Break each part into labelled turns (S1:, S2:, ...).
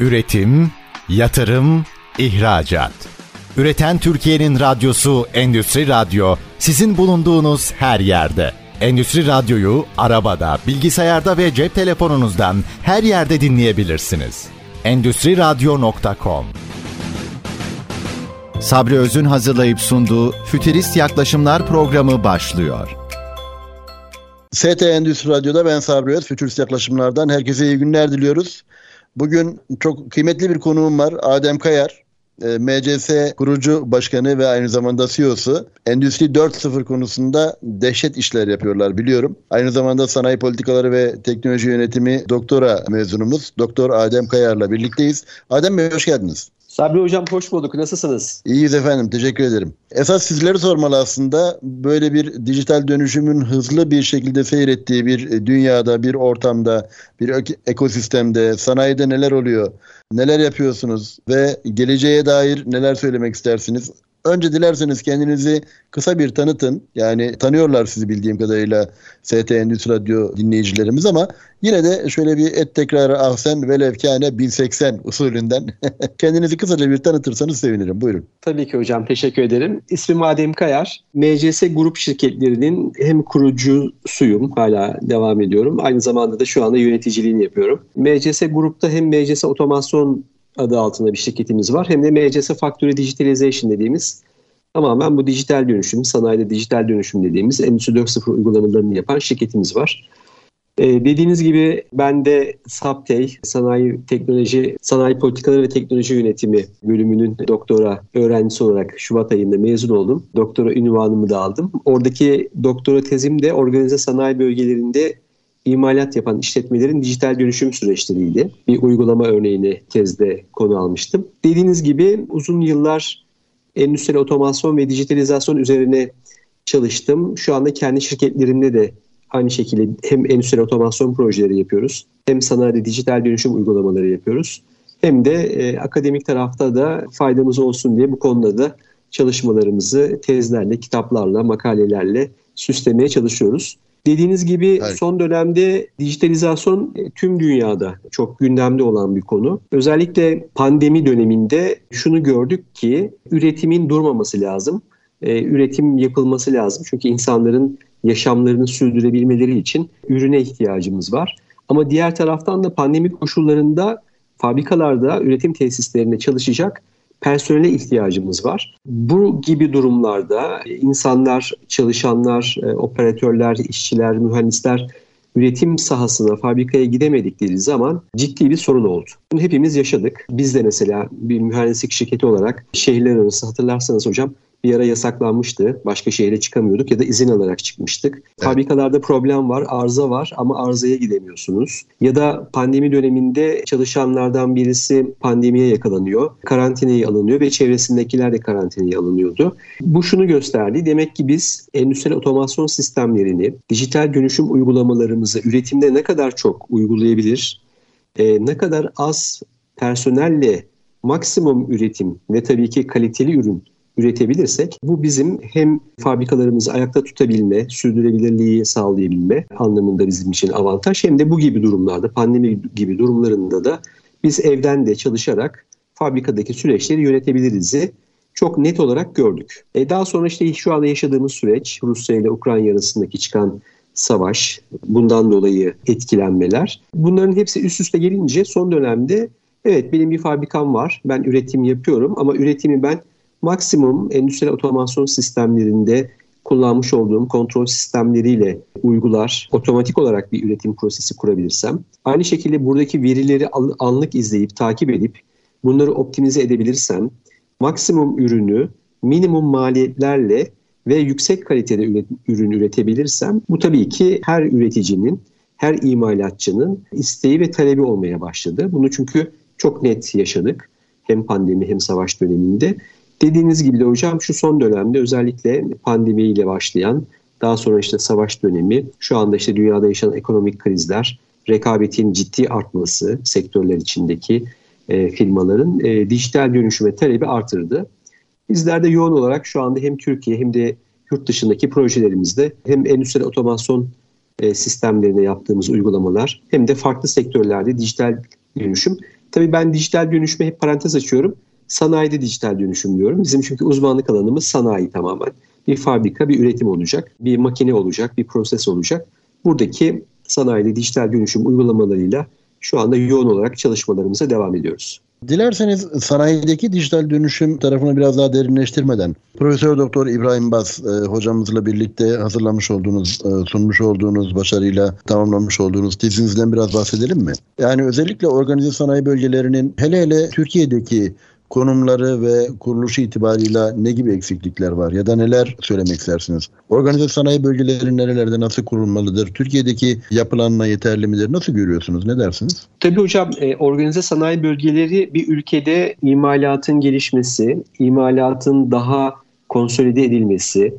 S1: Üretim, yatırım, ihracat. Üreten Türkiye'nin radyosu Endüstri Radyo sizin bulunduğunuz her yerde. Endüstri Radyo'yu arabada, bilgisayarda ve cep telefonunuzdan her yerde dinleyebilirsiniz. Endüstri Radyo.com Sabri Öz'ün hazırlayıp sunduğu Fütürist Yaklaşımlar programı başlıyor.
S2: ST Endüstri Radyo'da ben Sabri Öz, Fütürist Yaklaşımlardan herkese iyi günler diliyoruz. Bugün çok kıymetli bir konuğum var. Adem Kayar. E, MCS kurucu başkanı ve aynı zamanda CEO'su. Endüstri 4.0 konusunda dehşet işler yapıyorlar biliyorum. Aynı zamanda sanayi politikaları ve teknoloji yönetimi doktora mezunumuz. Doktor Adem Kayar'la birlikteyiz. Adem Bey hoş geldiniz.
S3: Sabri Hocam hoş bulduk. Nasılsınız?
S2: İyiyiz efendim. Teşekkür ederim. Esas sizleri sormalı aslında. Böyle bir dijital dönüşümün hızlı bir şekilde seyrettiği bir dünyada, bir ortamda, bir ekosistemde, sanayide neler oluyor? Neler yapıyorsunuz ve geleceğe dair neler söylemek istersiniz? Önce dilerseniz kendinizi kısa bir tanıtın. Yani tanıyorlar sizi bildiğim kadarıyla ST Endüstri Radyo dinleyicilerimiz ama yine de şöyle bir et tekrarı ahsen kâne 1080 usulünden kendinizi kısaca bir tanıtırsanız sevinirim. Buyurun.
S3: Tabii ki hocam teşekkür ederim. İsmim Adem Kayar. MCS Grup şirketlerinin hem kurucusuyum hala devam ediyorum. Aynı zamanda da şu anda yöneticiliğini yapıyorum. MCS Grup'ta hem MCS Otomasyon adı altında bir şirketimiz var. Hem de MCS Factory Digitalization dediğimiz tamamen bu dijital dönüşüm, sanayide dijital dönüşüm dediğimiz Endüstri 4.0 uygulamalarını yapan şirketimiz var. Ee, dediğiniz gibi ben de SAPTEY, Sanayi Teknoloji, Sanayi Politikaları ve Teknoloji Yönetimi bölümünün doktora öğrencisi olarak Şubat ayında mezun oldum. Doktora ünvanımı da aldım. Oradaki doktora tezim de organize sanayi bölgelerinde imalat yapan işletmelerin dijital dönüşüm süreçleriydi. Bir uygulama örneğini tezde konu almıştım. Dediğiniz gibi uzun yıllar endüstriyel otomasyon ve dijitalizasyon üzerine çalıştım. Şu anda kendi şirketlerimde de aynı şekilde hem endüstriyel otomasyon projeleri yapıyoruz. Hem sanayide dijital dönüşüm uygulamaları yapıyoruz. Hem de e, akademik tarafta da faydamız olsun diye bu konuda da çalışmalarımızı tezlerle, kitaplarla, makalelerle süslemeye çalışıyoruz. Dediğiniz gibi evet. son dönemde dijitalizasyon e, tüm dünyada çok gündemde olan bir konu. Özellikle pandemi döneminde şunu gördük ki üretimin durmaması lazım. Ee, üretim yapılması lazım. Çünkü insanların yaşamlarını sürdürebilmeleri için ürüne ihtiyacımız var. Ama diğer taraftan da pandemi koşullarında fabrikalarda, üretim tesislerinde çalışacak personele ihtiyacımız var. Bu gibi durumlarda insanlar, çalışanlar, e, operatörler, işçiler, mühendisler üretim sahasına, fabrikaya gidemedikleri zaman ciddi bir sorun oldu. Bunu hepimiz yaşadık. Biz de mesela bir mühendislik şirketi olarak şehirler arası hatırlarsanız hocam bir ara yasaklanmıştı. Başka şehre çıkamıyorduk ya da izin alarak çıkmıştık. Evet. Fabrikalarda problem var, arıza var ama arızaya gidemiyorsunuz. Ya da pandemi döneminde çalışanlardan birisi pandemiye yakalanıyor. Karantinaya alınıyor ve çevresindekiler de karantinaya alınıyordu. Bu şunu gösterdi. Demek ki biz endüstriyel otomasyon sistemlerini, dijital dönüşüm uygulamalarımızı üretimde ne kadar çok uygulayabilir, e, ne kadar az personelle maksimum üretim ve tabii ki kaliteli ürün üretebilirsek bu bizim hem fabrikalarımızı ayakta tutabilme, sürdürülebilirliği sağlayabilme anlamında bizim için avantaj hem de bu gibi durumlarda, pandemi gibi durumlarında da biz evden de çalışarak fabrikadaki süreçleri yönetebiliriz çok net olarak gördük. E daha sonra işte şu anda yaşadığımız süreç Rusya ile Ukrayna arasındaki çıkan savaş, bundan dolayı etkilenmeler. Bunların hepsi üst üste gelince son dönemde evet benim bir fabrikam var, ben üretim yapıyorum ama üretimi ben maksimum endüstriyel otomasyon sistemlerinde kullanmış olduğum kontrol sistemleriyle uygular, otomatik olarak bir üretim prosesi kurabilirsem, aynı şekilde buradaki verileri anlık izleyip, takip edip bunları optimize edebilirsem, maksimum ürünü minimum maliyetlerle ve yüksek kalitede ürün üretebilirsem, bu tabii ki her üreticinin, her imalatçının isteği ve talebi olmaya başladı. Bunu çünkü çok net yaşadık hem pandemi hem savaş döneminde. Dediğiniz gibi de hocam şu son dönemde özellikle pandemiyle başlayan daha sonra işte savaş dönemi, şu anda işte dünyada yaşanan ekonomik krizler, rekabetin ciddi artması sektörler içindeki e, firmaların e, dijital dönüşüme talebi artırdı. Bizler de yoğun olarak şu anda hem Türkiye hem de yurt dışındaki projelerimizde hem endüstriyel otomasyon e, sistemlerine yaptığımız uygulamalar hem de farklı sektörlerde dijital dönüşüm Tabii ben dijital dönüşme hep parantez açıyorum. Sanayide dijital dönüşüm diyorum. Bizim çünkü uzmanlık alanımız sanayi tamamen. Bir fabrika, bir üretim olacak, bir makine olacak, bir proses olacak. Buradaki sanayide dijital dönüşüm uygulamalarıyla şu anda yoğun olarak çalışmalarımıza devam ediyoruz.
S2: Dilerseniz sanayideki dijital dönüşüm tarafını biraz daha derinleştirmeden Profesör Doktor İbrahim Bas e, hocamızla birlikte hazırlamış olduğunuz, e, sunmuş olduğunuz, başarıyla tamamlamış olduğunuz tezinizden biraz bahsedelim mi? Yani özellikle organize sanayi bölgelerinin hele hele Türkiye'deki konumları ve kuruluşu itibarıyla ne gibi eksiklikler var ya da neler söylemek istersiniz? Organize sanayi bölgeleri nerelerde nasıl kurulmalıdır? Türkiye'deki yapılanma yeterli midir? Nasıl görüyorsunuz? Ne dersiniz?
S3: Tabii hocam e, organize sanayi bölgeleri bir ülkede imalatın gelişmesi, imalatın daha konsolide edilmesi,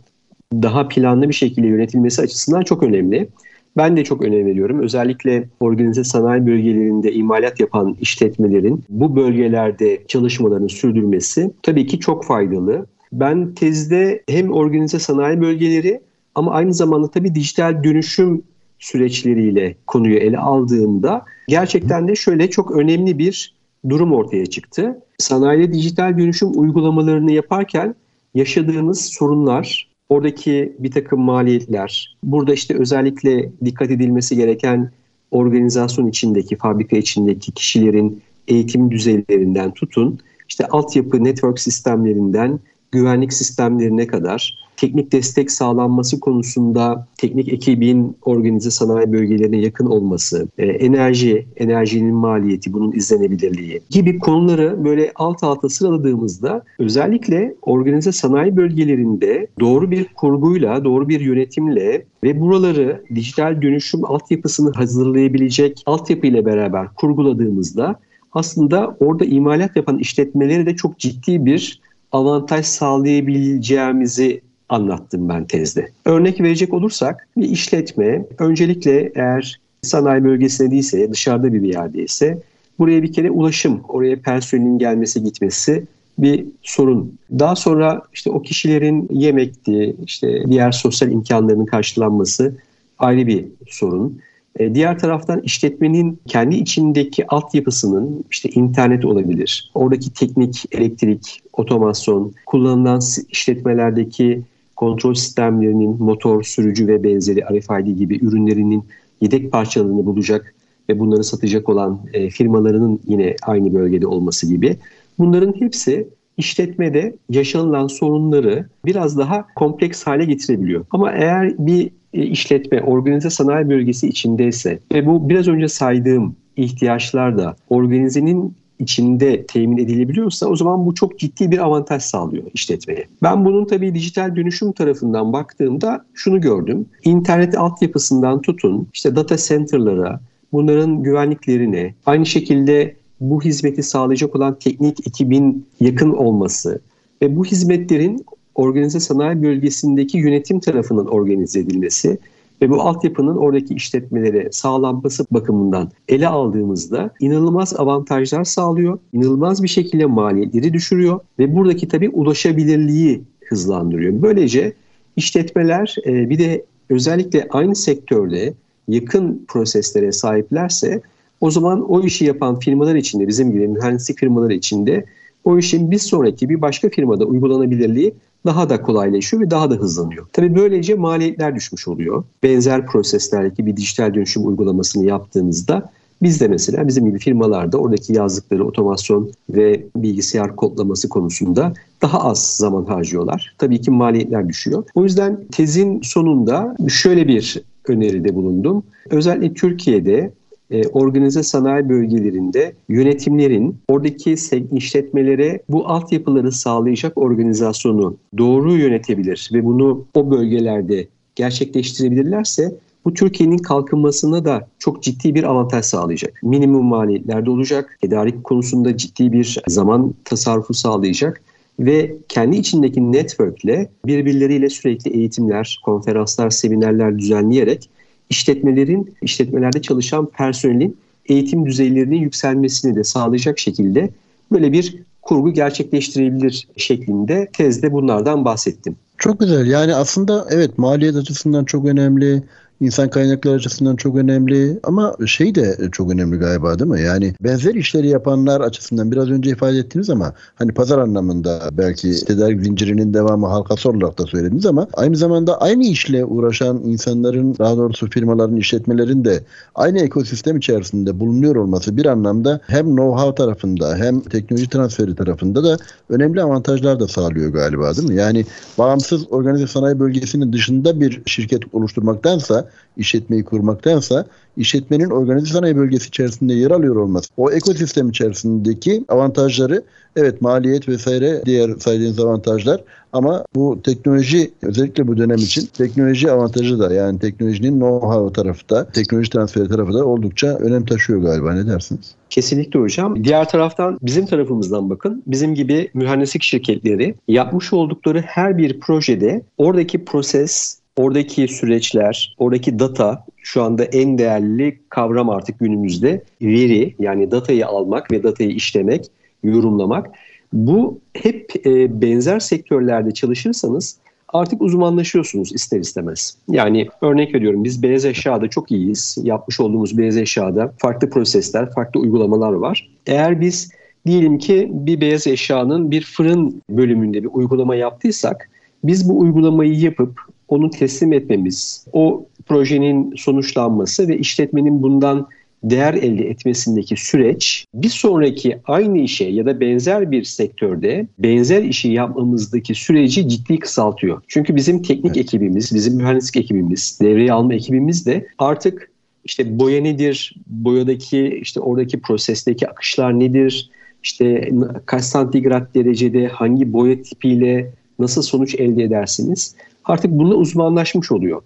S3: daha planlı bir şekilde yönetilmesi açısından çok önemli. Ben de çok önem veriyorum. Özellikle organize sanayi bölgelerinde imalat yapan işletmelerin bu bölgelerde çalışmalarını sürdürmesi tabii ki çok faydalı. Ben tezde hem organize sanayi bölgeleri ama aynı zamanda tabii dijital dönüşüm süreçleriyle konuyu ele aldığımda gerçekten de şöyle çok önemli bir durum ortaya çıktı. Sanayide dijital dönüşüm uygulamalarını yaparken yaşadığımız sorunlar, oradaki bir takım maliyetler, burada işte özellikle dikkat edilmesi gereken organizasyon içindeki, fabrika içindeki kişilerin eğitim düzeylerinden tutun, işte altyapı network sistemlerinden güvenlik sistemlerine kadar teknik destek sağlanması konusunda teknik ekibin organize sanayi bölgelerine yakın olması, e, enerji, enerjinin maliyeti, bunun izlenebilirliği gibi konuları böyle alt alta sıraladığımızda özellikle organize sanayi bölgelerinde doğru bir kurguyla, doğru bir yönetimle ve buraları dijital dönüşüm altyapısını hazırlayabilecek altyapı ile beraber kurguladığımızda aslında orada imalat yapan işletmeleri de çok ciddi bir avantaj sağlayabileceğimizi anlattım ben tezde. Örnek verecek olursak bir işletme öncelikle eğer sanayi bölgesinde değilse dışarıda bir yerdeyse buraya bir kere ulaşım, oraya personelin gelmesi gitmesi bir sorun. Daha sonra işte o kişilerin yemekti, işte diğer sosyal imkanlarının karşılanması ayrı bir sorun. E, diğer taraftan işletmenin kendi içindeki altyapısının işte internet olabilir. Oradaki teknik, elektrik, otomasyon, kullanılan işletmelerdeki kontrol sistemlerinin motor, sürücü ve benzeri RFID gibi ürünlerinin yedek parçalarını bulacak ve bunları satacak olan e, firmalarının yine aynı bölgede olması gibi. Bunların hepsi işletmede yaşanılan sorunları biraz daha kompleks hale getirebiliyor. Ama eğer bir işletme organize sanayi bölgesi içindeyse ve bu biraz önce saydığım ihtiyaçlar da organizenin içinde temin edilebiliyorsa o zaman bu çok ciddi bir avantaj sağlıyor işletmeye. Ben bunun tabii dijital dönüşüm tarafından baktığımda şunu gördüm. İnternet altyapısından tutun işte data center'lara, bunların güvenliklerine, aynı şekilde bu hizmeti sağlayacak olan teknik ekibin yakın olması ve bu hizmetlerin organize sanayi bölgesindeki yönetim tarafından organize edilmesi ve bu altyapının oradaki işletmelere sağlanması bakımından ele aldığımızda inanılmaz avantajlar sağlıyor. İnanılmaz bir şekilde maliyetleri düşürüyor ve buradaki tabii ulaşabilirliği hızlandırıyor. Böylece işletmeler e, bir de özellikle aynı sektörde yakın proseslere sahiplerse o zaman o işi yapan firmalar içinde bizim gibi mühendislik firmaları içinde o işin bir sonraki bir başka firmada uygulanabilirliği daha da kolaylaşıyor ve daha da hızlanıyor. Tabii böylece maliyetler düşmüş oluyor. Benzer proseslerdeki bir dijital dönüşüm uygulamasını yaptığınızda biz de mesela bizim gibi firmalarda oradaki yazdıkları otomasyon ve bilgisayar kodlaması konusunda daha az zaman harcıyorlar. Tabii ki maliyetler düşüyor. O yüzden tezin sonunda şöyle bir öneride bulundum. Özellikle Türkiye'de e, organize sanayi bölgelerinde yönetimlerin oradaki işletmelere bu altyapıları sağlayacak organizasyonu doğru yönetebilir ve bunu o bölgelerde gerçekleştirebilirlerse bu Türkiye'nin kalkınmasına da çok ciddi bir avantaj sağlayacak. Minimum maliyetlerde olacak, tedarik konusunda ciddi bir zaman tasarrufu sağlayacak ve kendi içindeki networkle birbirleriyle sürekli eğitimler, konferanslar, seminerler düzenleyerek işletmelerin, işletmelerde çalışan personelin eğitim düzeylerinin yükselmesini de sağlayacak şekilde böyle bir kurgu gerçekleştirebilir şeklinde tezde bunlardan bahsettim.
S2: Çok güzel. Yani aslında evet maliyet açısından çok önemli. İnsan kaynakları açısından çok önemli ama şey de çok önemli galiba değil mi? Yani benzer işleri yapanlar açısından biraz önce ifade ettiniz ama hani pazar anlamında belki tedarik zincirinin devamı halkası olarak da söylediniz ama aynı zamanda aynı işle uğraşan insanların daha doğrusu firmaların, işletmelerin de aynı ekosistem içerisinde bulunuyor olması bir anlamda hem know-how tarafında hem teknoloji transferi tarafında da önemli avantajlar da sağlıyor galiba değil mi? Yani bağımsız organize sanayi bölgesinin dışında bir şirket oluşturmaktansa, işletmeyi kurmaktansa işletmenin organize sanayi bölgesi içerisinde yer alıyor olması, o ekosistem içerisindeki avantajları evet maliyet vesaire diğer saydığınız avantajlar ama bu teknoloji özellikle bu dönem için teknoloji avantajı da yani teknolojinin know-how tarafı da teknoloji transferi tarafı da oldukça önem taşıyor galiba ne dersiniz?
S3: Kesinlikle hocam. Diğer taraftan bizim tarafımızdan bakın. Bizim gibi mühendislik şirketleri yapmış oldukları her bir projede oradaki proses, oradaki süreçler, oradaki data şu anda en değerli kavram artık günümüzde veri yani datayı almak ve datayı işlemek, yorumlamak. Bu hep e, benzer sektörlerde çalışırsanız artık uzmanlaşıyorsunuz ister istemez. Yani örnek veriyorum biz beyaz eşyada çok iyiyiz. Yapmış olduğumuz beyaz eşyada farklı prosesler, farklı uygulamalar var. Eğer biz diyelim ki bir beyaz eşyanın bir fırın bölümünde bir uygulama yaptıysak biz bu uygulamayı yapıp onu teslim etmemiz, o projenin sonuçlanması ve işletmenin bundan değer elde etmesindeki süreç bir sonraki aynı işe ya da benzer bir sektörde benzer işi yapmamızdaki süreci ciddi kısaltıyor. Çünkü bizim teknik evet. ekibimiz, bizim mühendislik ekibimiz, devreye alma ekibimiz de artık işte boya nedir, boyadaki işte oradaki prosesteki akışlar nedir, işte kaç santigrat derecede hangi boya tipiyle nasıl sonuç elde edersiniz? Artık bunda uzmanlaşmış oluyor.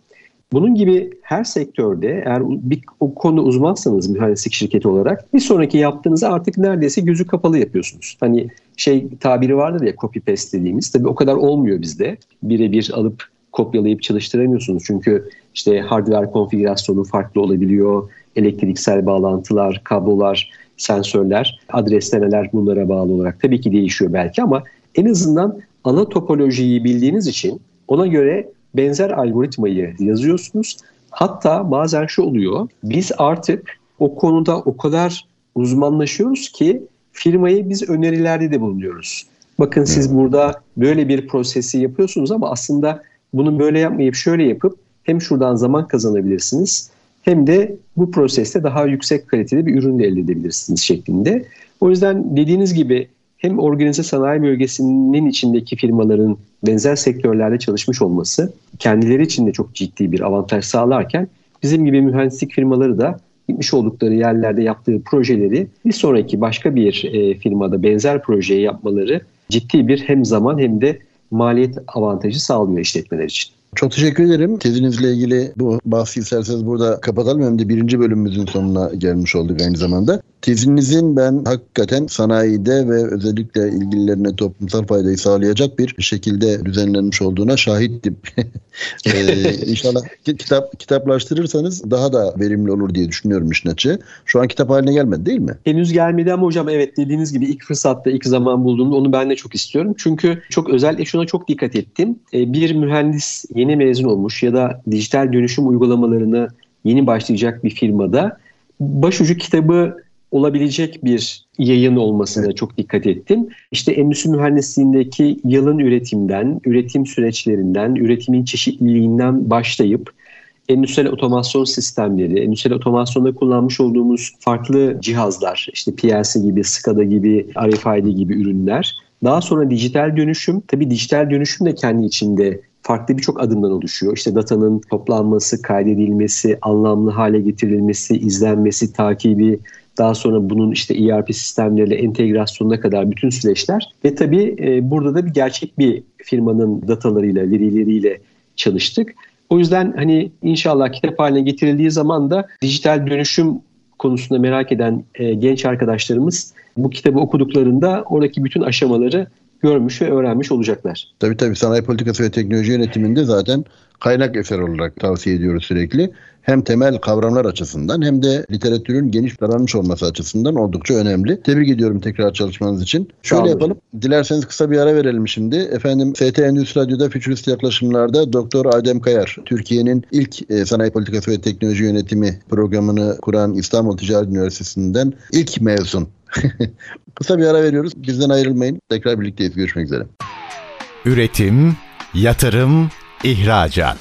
S3: Bunun gibi her sektörde eğer bir o konuda uzmansanız mühendislik şirketi olarak bir sonraki yaptığınızı artık neredeyse gözü kapalı yapıyorsunuz. Hani şey tabiri vardır ya copy paste dediğimiz. Tabii o kadar olmuyor bizde. Birebir alıp kopyalayıp çalıştıramıyorsunuz. Çünkü işte hardware konfigürasyonu farklı olabiliyor. Elektriksel bağlantılar, kablolar, sensörler, adreslemeler bunlara bağlı olarak tabii ki değişiyor belki ama en azından ana topolojiyi bildiğiniz için ona göre benzer algoritmayı yazıyorsunuz. Hatta bazen şu oluyor. Biz artık o konuda o kadar uzmanlaşıyoruz ki firmayı biz önerilerde de bulunuyoruz. Bakın siz burada böyle bir prosesi yapıyorsunuz ama aslında bunu böyle yapmayıp şöyle yapıp hem şuradan zaman kazanabilirsiniz hem de bu proseste daha yüksek kaliteli bir ürün de elde edebilirsiniz şeklinde. O yüzden dediğiniz gibi hem organize sanayi bölgesinin içindeki firmaların benzer sektörlerde çalışmış olması kendileri için de çok ciddi bir avantaj sağlarken bizim gibi mühendislik firmaları da gitmiş oldukları yerlerde yaptığı projeleri bir sonraki başka bir e, firmada benzer projeyi yapmaları ciddi bir hem zaman hem de maliyet avantajı sağlıyor işletmeler için.
S2: Çok teşekkür ederim. Tezinizle ilgili bu bahsi isterseniz burada kapatalım. Hem de birinci bölümümüzün sonuna gelmiş olduk aynı zamanda. Tezinizin ben hakikaten sanayide ve özellikle ilgililerine toplumsal faydayı sağlayacak bir şekilde düzenlenmiş olduğuna şahittim. ee, inşallah kitap kitaplaştırırsanız daha da verimli olur diye düşünüyorum işin açığı. Şu an kitap haline gelmedi değil mi?
S3: Henüz gelmedi ama hocam evet dediğiniz gibi ilk fırsatta ilk zaman bulduğumda onu ben de çok istiyorum. Çünkü çok özellikle şuna çok dikkat ettim. Ee, bir mühendis yeni mezun olmuş ya da dijital dönüşüm uygulamalarını yeni başlayacak bir firmada başucu kitabı olabilecek bir yayın olmasına çok dikkat ettim. İşte endüstri mühendisliğindeki yılın üretimden, üretim süreçlerinden, üretimin çeşitliliğinden başlayıp endüstriyel otomasyon sistemleri, endüstriyel otomasyonda kullanmış olduğumuz farklı cihazlar, işte PLC gibi, SCADA gibi, RFID gibi ürünler. Daha sonra dijital dönüşüm, tabii dijital dönüşüm de kendi içinde farklı birçok adımdan oluşuyor. İşte datanın toplanması, kaydedilmesi, anlamlı hale getirilmesi, izlenmesi, takibi, daha sonra bunun işte ERP sistemleriyle entegrasyonuna kadar bütün süreçler ve tabii e, burada da bir gerçek bir firmanın datalarıyla, verileriyle çalıştık. O yüzden hani inşallah kitap haline getirildiği zaman da dijital dönüşüm konusunda merak eden e, genç arkadaşlarımız bu kitabı okuduklarında oradaki bütün aşamaları görmüş ve öğrenmiş olacaklar.
S2: Tabii tabii sanayi politikası ve teknoloji yönetiminde zaten kaynak eser olarak tavsiye ediyoruz sürekli. Hem temel kavramlar açısından hem de literatürün geniş taranmış olması açısından oldukça önemli. Tebrik ediyorum tekrar çalışmanız için. Şöyle yapalım. Dilerseniz kısa bir ara verelim şimdi. Efendim ST Endüstri Radyo'da Fütürist Yaklaşımlar'da Doktor Adem Kayar, Türkiye'nin ilk e, sanayi politikası ve teknoloji yönetimi programını kuran İstanbul Ticaret Üniversitesi'nden ilk mezun. kısa bir ara veriyoruz. Bizden ayrılmayın. Tekrar birlikteyiz. Görüşmek üzere.
S1: Üretim, yatırım, ihracat.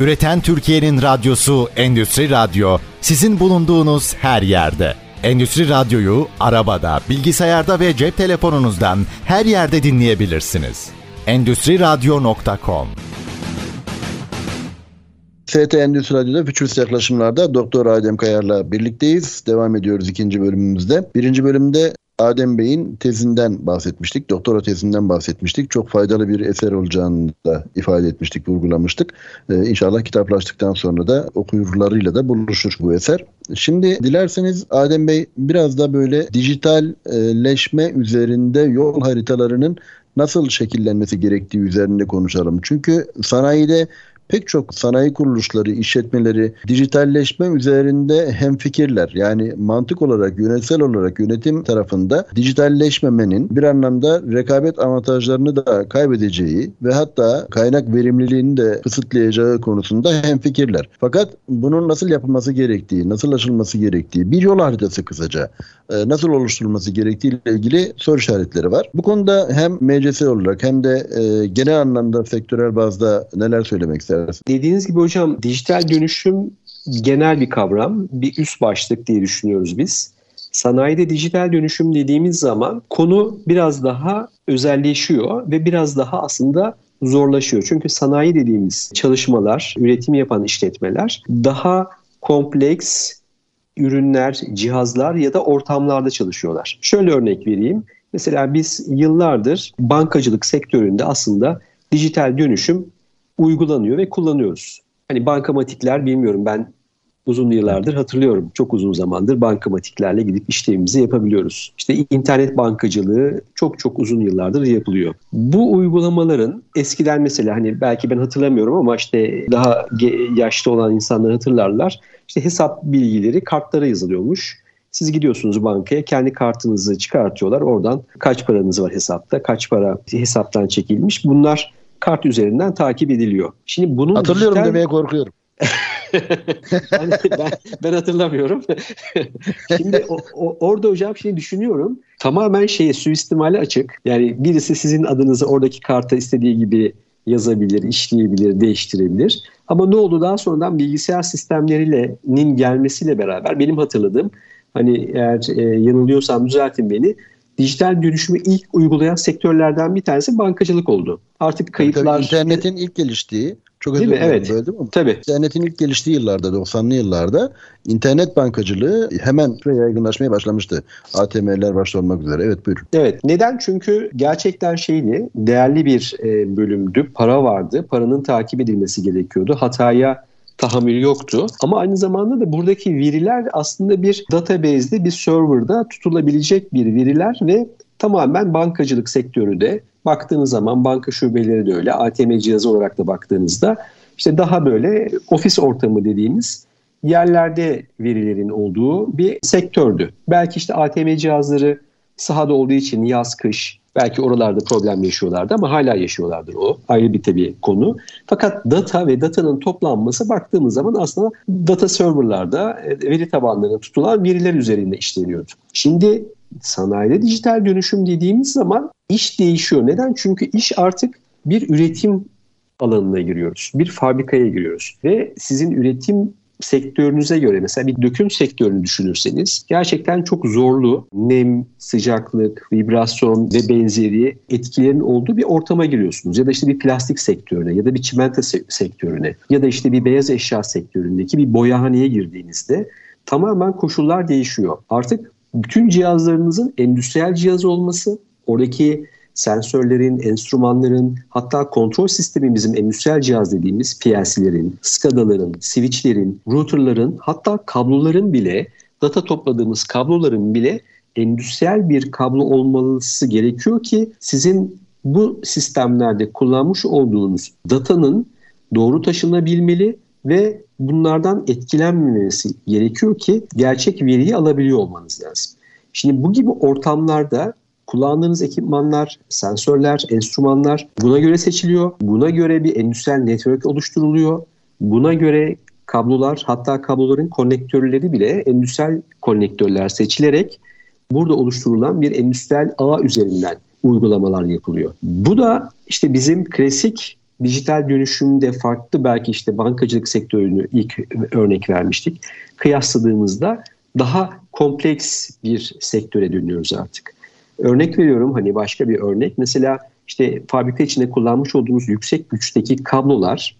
S1: Üreten Türkiye'nin radyosu Endüstri Radyo sizin bulunduğunuz her yerde. Endüstri Radyo'yu arabada, bilgisayarda ve cep telefonunuzdan her yerde dinleyebilirsiniz. Endüstri Radyo.com
S2: ST Endüstri Radyo'da Fütürist Yaklaşımlar'da Doktor Adem Kayar'la birlikteyiz. Devam ediyoruz ikinci bölümümüzde. Birinci bölümde Adem Bey'in tezinden bahsetmiştik. Doktora tezinden bahsetmiştik. Çok faydalı bir eser olacağını da ifade etmiştik, vurgulamıştık. Ee, inşallah kitaplaştıktan sonra da okuyucularıyla da buluşur bu eser. Şimdi dilerseniz Adem Bey biraz da böyle dijitalleşme üzerinde yol haritalarının nasıl şekillenmesi gerektiği üzerinde konuşalım. Çünkü sanayide pek çok sanayi kuruluşları, işletmeleri dijitalleşme üzerinde hemfikirler. Yani mantık olarak, yönetsel olarak yönetim tarafında dijitalleşmemenin bir anlamda rekabet avantajlarını da kaybedeceği ve hatta kaynak verimliliğini de kısıtlayacağı konusunda hemfikirler. Fakat bunun nasıl yapılması gerektiği, nasıl aşılması gerektiği, bir yol haritası kısaca nasıl oluşturulması gerektiği ile ilgili soru işaretleri var. Bu konuda hem MCS olarak hem de e, genel anlamda sektörel bazda neler söylemek ister?
S3: Evet. Dediğiniz gibi hocam dijital dönüşüm genel bir kavram, bir üst başlık diye düşünüyoruz biz. Sanayide dijital dönüşüm dediğimiz zaman konu biraz daha özelleşiyor ve biraz daha aslında zorlaşıyor. Çünkü sanayi dediğimiz çalışmalar, üretim yapan işletmeler daha kompleks ürünler, cihazlar ya da ortamlarda çalışıyorlar. Şöyle örnek vereyim. Mesela biz yıllardır bankacılık sektöründe aslında dijital dönüşüm uygulanıyor ve kullanıyoruz. Hani bankamatikler bilmiyorum ben uzun yıllardır hatırlıyorum. Çok uzun zamandır bankamatiklerle gidip işlemimizi yapabiliyoruz. İşte internet bankacılığı çok çok uzun yıllardır yapılıyor. Bu uygulamaların eskiden mesela hani belki ben hatırlamıyorum ama işte daha yaşlı olan insanlar hatırlarlar. İşte hesap bilgileri kartlara yazılıyormuş. Siz gidiyorsunuz bankaya kendi kartınızı çıkartıyorlar. Oradan kaç paranız var hesapta, kaç para hesaptan çekilmiş. Bunlar kart üzerinden takip ediliyor.
S2: Şimdi bunun Hatırlıyorum dijital... demeye korkuyorum.
S3: yani ben, ben hatırlamıyorum. Şimdi o, o, orada hocam şey düşünüyorum. Tamamen şeye suistimali açık. Yani birisi sizin adınızı oradaki karta istediği gibi yazabilir, işleyebilir, değiştirebilir. Ama ne oldu daha sonradan bilgisayar sistemlerinin gelmesiyle beraber benim hatırladığım hani eğer e, yanılıyorsam düzeltin beni dijital dönüşümü ilk uygulayan sektörlerden bir tanesi bankacılık oldu. Artık kayıtlar...
S2: İnternetin ilk geliştiği, çok
S3: özür dilerim evet.
S2: böyle değil mi? Tabii. İnternetin ilk geliştiği yıllarda, 90'lı yıllarda internet bankacılığı hemen yaygınlaşmaya başlamıştı. ATM'ler başta olmak üzere. Evet buyurun.
S3: Evet. Neden? Çünkü gerçekten şeydi, değerli bir e, bölümdü. Para vardı. Paranın takip edilmesi gerekiyordu. Hataya tahammül yoktu. Ama aynı zamanda da buradaki veriler aslında bir database'de, bir serverda tutulabilecek bir veriler ve tamamen bankacılık sektörü de baktığınız zaman banka şubeleri de öyle, ATM cihazı olarak da baktığınızda işte daha böyle ofis ortamı dediğimiz yerlerde verilerin olduğu bir sektördü. Belki işte ATM cihazları sahada olduğu için yaz kış Belki oralarda problem yaşıyorlardı ama hala yaşıyorlardır o. Ayrı bir tabii konu. Fakat data ve datanın toplanması baktığımız zaman aslında data serverlarda e, veri tabanlarına tutulan veriler üzerinde işleniyordu. Şimdi sanayide dijital dönüşüm dediğimiz zaman iş değişiyor. Neden? Çünkü iş artık bir üretim alanına giriyoruz. Bir fabrikaya giriyoruz. Ve sizin üretim sektörünüze göre mesela bir döküm sektörünü düşünürseniz gerçekten çok zorlu nem, sıcaklık, vibrasyon ve benzeri etkilerin olduğu bir ortama giriyorsunuz. Ya da işte bir plastik sektörüne ya da bir çimento sektörüne ya da işte bir beyaz eşya sektöründeki bir boyahaneye girdiğinizde tamamen koşullar değişiyor. Artık bütün cihazlarınızın endüstriyel cihaz olması, oradaki sensörlerin, enstrümanların hatta kontrol sistemi bizim endüstriyel cihaz dediğimiz PLC'lerin, SCADA'ların, switchlerin, routerların hatta kabloların bile data topladığımız kabloların bile endüstriyel bir kablo olması gerekiyor ki sizin bu sistemlerde kullanmış olduğunuz datanın doğru taşınabilmeli ve bunlardan etkilenmemesi gerekiyor ki gerçek veriyi alabiliyor olmanız lazım. Şimdi bu gibi ortamlarda kullandığınız ekipmanlar, sensörler, enstrümanlar buna göre seçiliyor. Buna göre bir endüstriyel network oluşturuluyor. Buna göre kablolar hatta kabloların konnektörleri bile endüstriyel konnektörler seçilerek burada oluşturulan bir endüstriyel ağ üzerinden uygulamalar yapılıyor. Bu da işte bizim klasik dijital dönüşümde farklı belki işte bankacılık sektörünü ilk örnek vermiştik. Kıyasladığımızda daha kompleks bir sektöre dönüyoruz artık. Örnek veriyorum hani başka bir örnek. Mesela işte fabrika içinde kullanmış olduğunuz yüksek güçteki kablolar,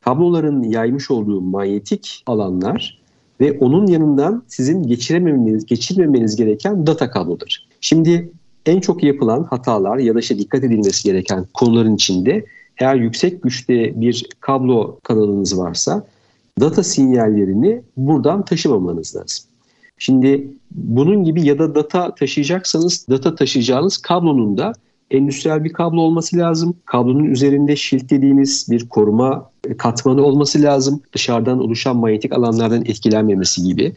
S3: kabloların yaymış olduğu manyetik alanlar ve onun yanından sizin geçirememeniz, geçirmemeniz gereken data kablodur. Şimdi en çok yapılan hatalar ya da işte dikkat edilmesi gereken konuların içinde eğer yüksek güçte bir kablo kanalınız varsa data sinyallerini buradan taşımamanız lazım. Şimdi bunun gibi ya da data taşıyacaksanız data taşıyacağınız kablonun da endüstriyel bir kablo olması lazım. Kablonun üzerinde şilt dediğimiz bir koruma katmanı olması lazım. Dışarıdan oluşan manyetik alanlardan etkilenmemesi gibi.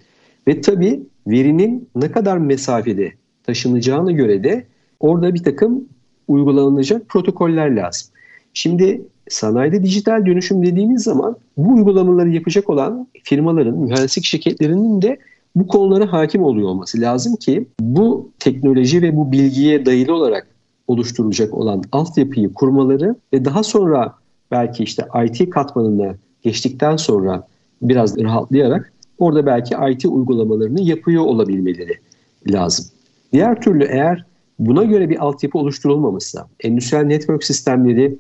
S3: Ve tabii verinin ne kadar mesafede taşınacağına göre de orada bir takım uygulanacak protokoller lazım. Şimdi sanayide dijital dönüşüm dediğimiz zaman bu uygulamaları yapacak olan firmaların, mühendislik şirketlerinin de bu konulara hakim oluyor olması lazım ki bu teknoloji ve bu bilgiye dayalı olarak oluşturulacak olan altyapıyı kurmaları ve daha sonra belki işte IT katmanına geçtikten sonra biraz rahatlayarak orada belki IT uygulamalarını yapıyor olabilmeleri lazım. Diğer türlü eğer buna göre bir altyapı oluşturulmamışsa, endüstriyel network sistemleri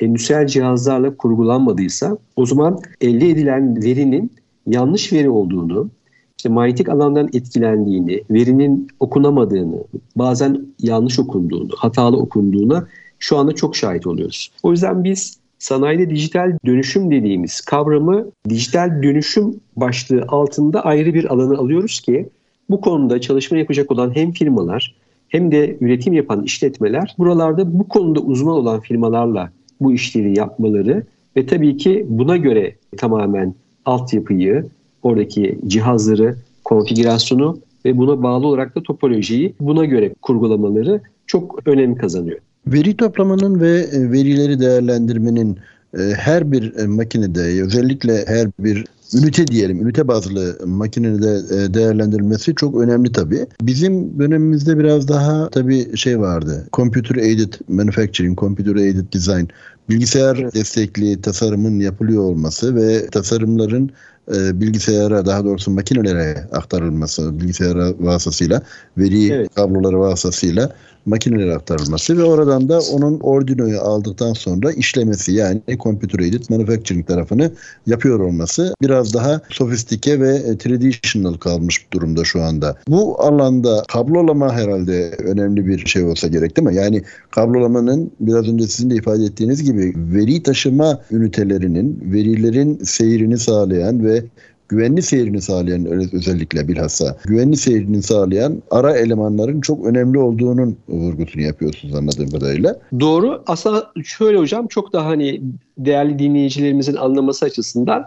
S3: endüstriyel cihazlarla kurgulanmadıysa o zaman elde edilen verinin yanlış veri olduğunu, işte manyetik alandan etkilendiğini, verinin okunamadığını, bazen yanlış okunduğunu, hatalı okunduğuna şu anda çok şahit oluyoruz. O yüzden biz sanayide dijital dönüşüm dediğimiz kavramı dijital dönüşüm başlığı altında ayrı bir alanı alıyoruz ki bu konuda çalışma yapacak olan hem firmalar hem de üretim yapan işletmeler buralarda bu konuda uzman olan firmalarla bu işleri yapmaları ve tabii ki buna göre tamamen altyapıyı, oradaki cihazları, konfigürasyonu ve buna bağlı olarak da topolojiyi buna göre kurgulamaları çok önem kazanıyor.
S2: Veri toplamanın ve e, verileri değerlendirmenin e, her bir e, makinede özellikle her bir ünite diyelim, ünite bazlı makinede değerlendirilmesi çok önemli tabii. Bizim dönemimizde biraz daha tabii şey vardı. Computer Aided Manufacturing, Computer Aided Design bilgisayar destekli tasarımın yapılıyor olması ve tasarımların e, bilgisayara daha doğrusu makinelere aktarılması bilgisayara vasıtasıyla veri evet. kabloları vasıtasıyla makinelere aktarılması ve oradan da onun Arduino'yu aldıktan sonra işlemesi yani computer aided manufacturing tarafını yapıyor olması biraz daha sofistike ve e, traditional kalmış durumda şu anda. Bu alanda kablolama herhalde önemli bir şey olsa gerek değil mi? Yani kablolamanın biraz önce sizin de ifade ettiğiniz gibi veri taşıma ünitelerinin verilerin seyrini sağlayan ve güvenli seyrini sağlayan özellikle bilhassa güvenli seyrini sağlayan ara elemanların çok önemli olduğunun vurgusunu yapıyorsunuz anladığım kadarıyla.
S3: Doğru. Aslında şöyle hocam çok daha hani değerli dinleyicilerimizin anlaması açısından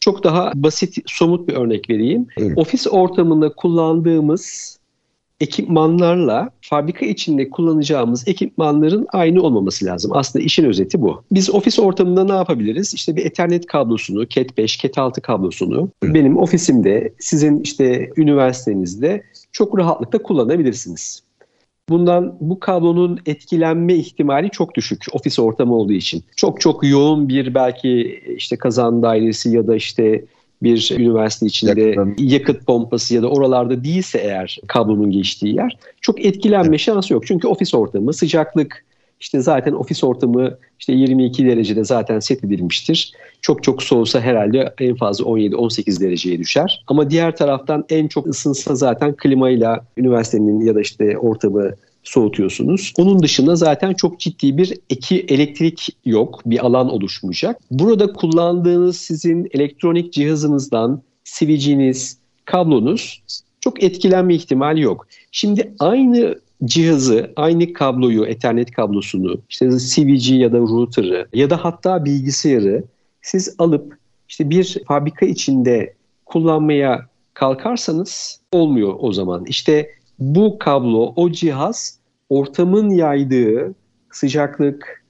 S3: çok daha basit, somut bir örnek vereyim. Evet. Ofis ortamında kullandığımız ekipmanlarla fabrika içinde kullanacağımız ekipmanların aynı olmaması lazım. Aslında işin özeti bu. Biz ofis ortamında ne yapabiliriz? İşte bir Ethernet kablosunu, Cat5, Cat6 kablosunu evet. benim ofisimde, sizin işte üniversitenizde çok rahatlıkla kullanabilirsiniz. Bundan bu kablonun etkilenme ihtimali çok düşük ofis ortamı olduğu için. Çok çok yoğun bir belki işte kazan dairesi ya da işte bir üniversite içinde Yakın. yakıt pompası ya da oralarda değilse eğer kablonun geçtiği yer çok etkilenme evet. şansı yok. Çünkü ofis ortamı sıcaklık işte zaten ofis ortamı işte 22 derecede zaten set edilmiştir. Çok çok soğusa herhalde en fazla 17-18 dereceye düşer. Ama diğer taraftan en çok ısınsa zaten klimayla üniversitenin ya da işte ortamı soğutuyorsunuz. Onun dışında zaten çok ciddi bir eki elektrik yok, bir alan oluşmayacak. Burada kullandığınız sizin elektronik cihazınızdan switch'iniz, kablonuz çok etkilenme ihtimali yok. Şimdi aynı cihazı, aynı kabloyu, Ethernet kablosunu, işte CVG ya da router'ı ya da hatta bilgisayarı siz alıp işte bir fabrika içinde kullanmaya kalkarsanız olmuyor o zaman. İşte bu kablo, o cihaz ortamın yaydığı sıcaklık,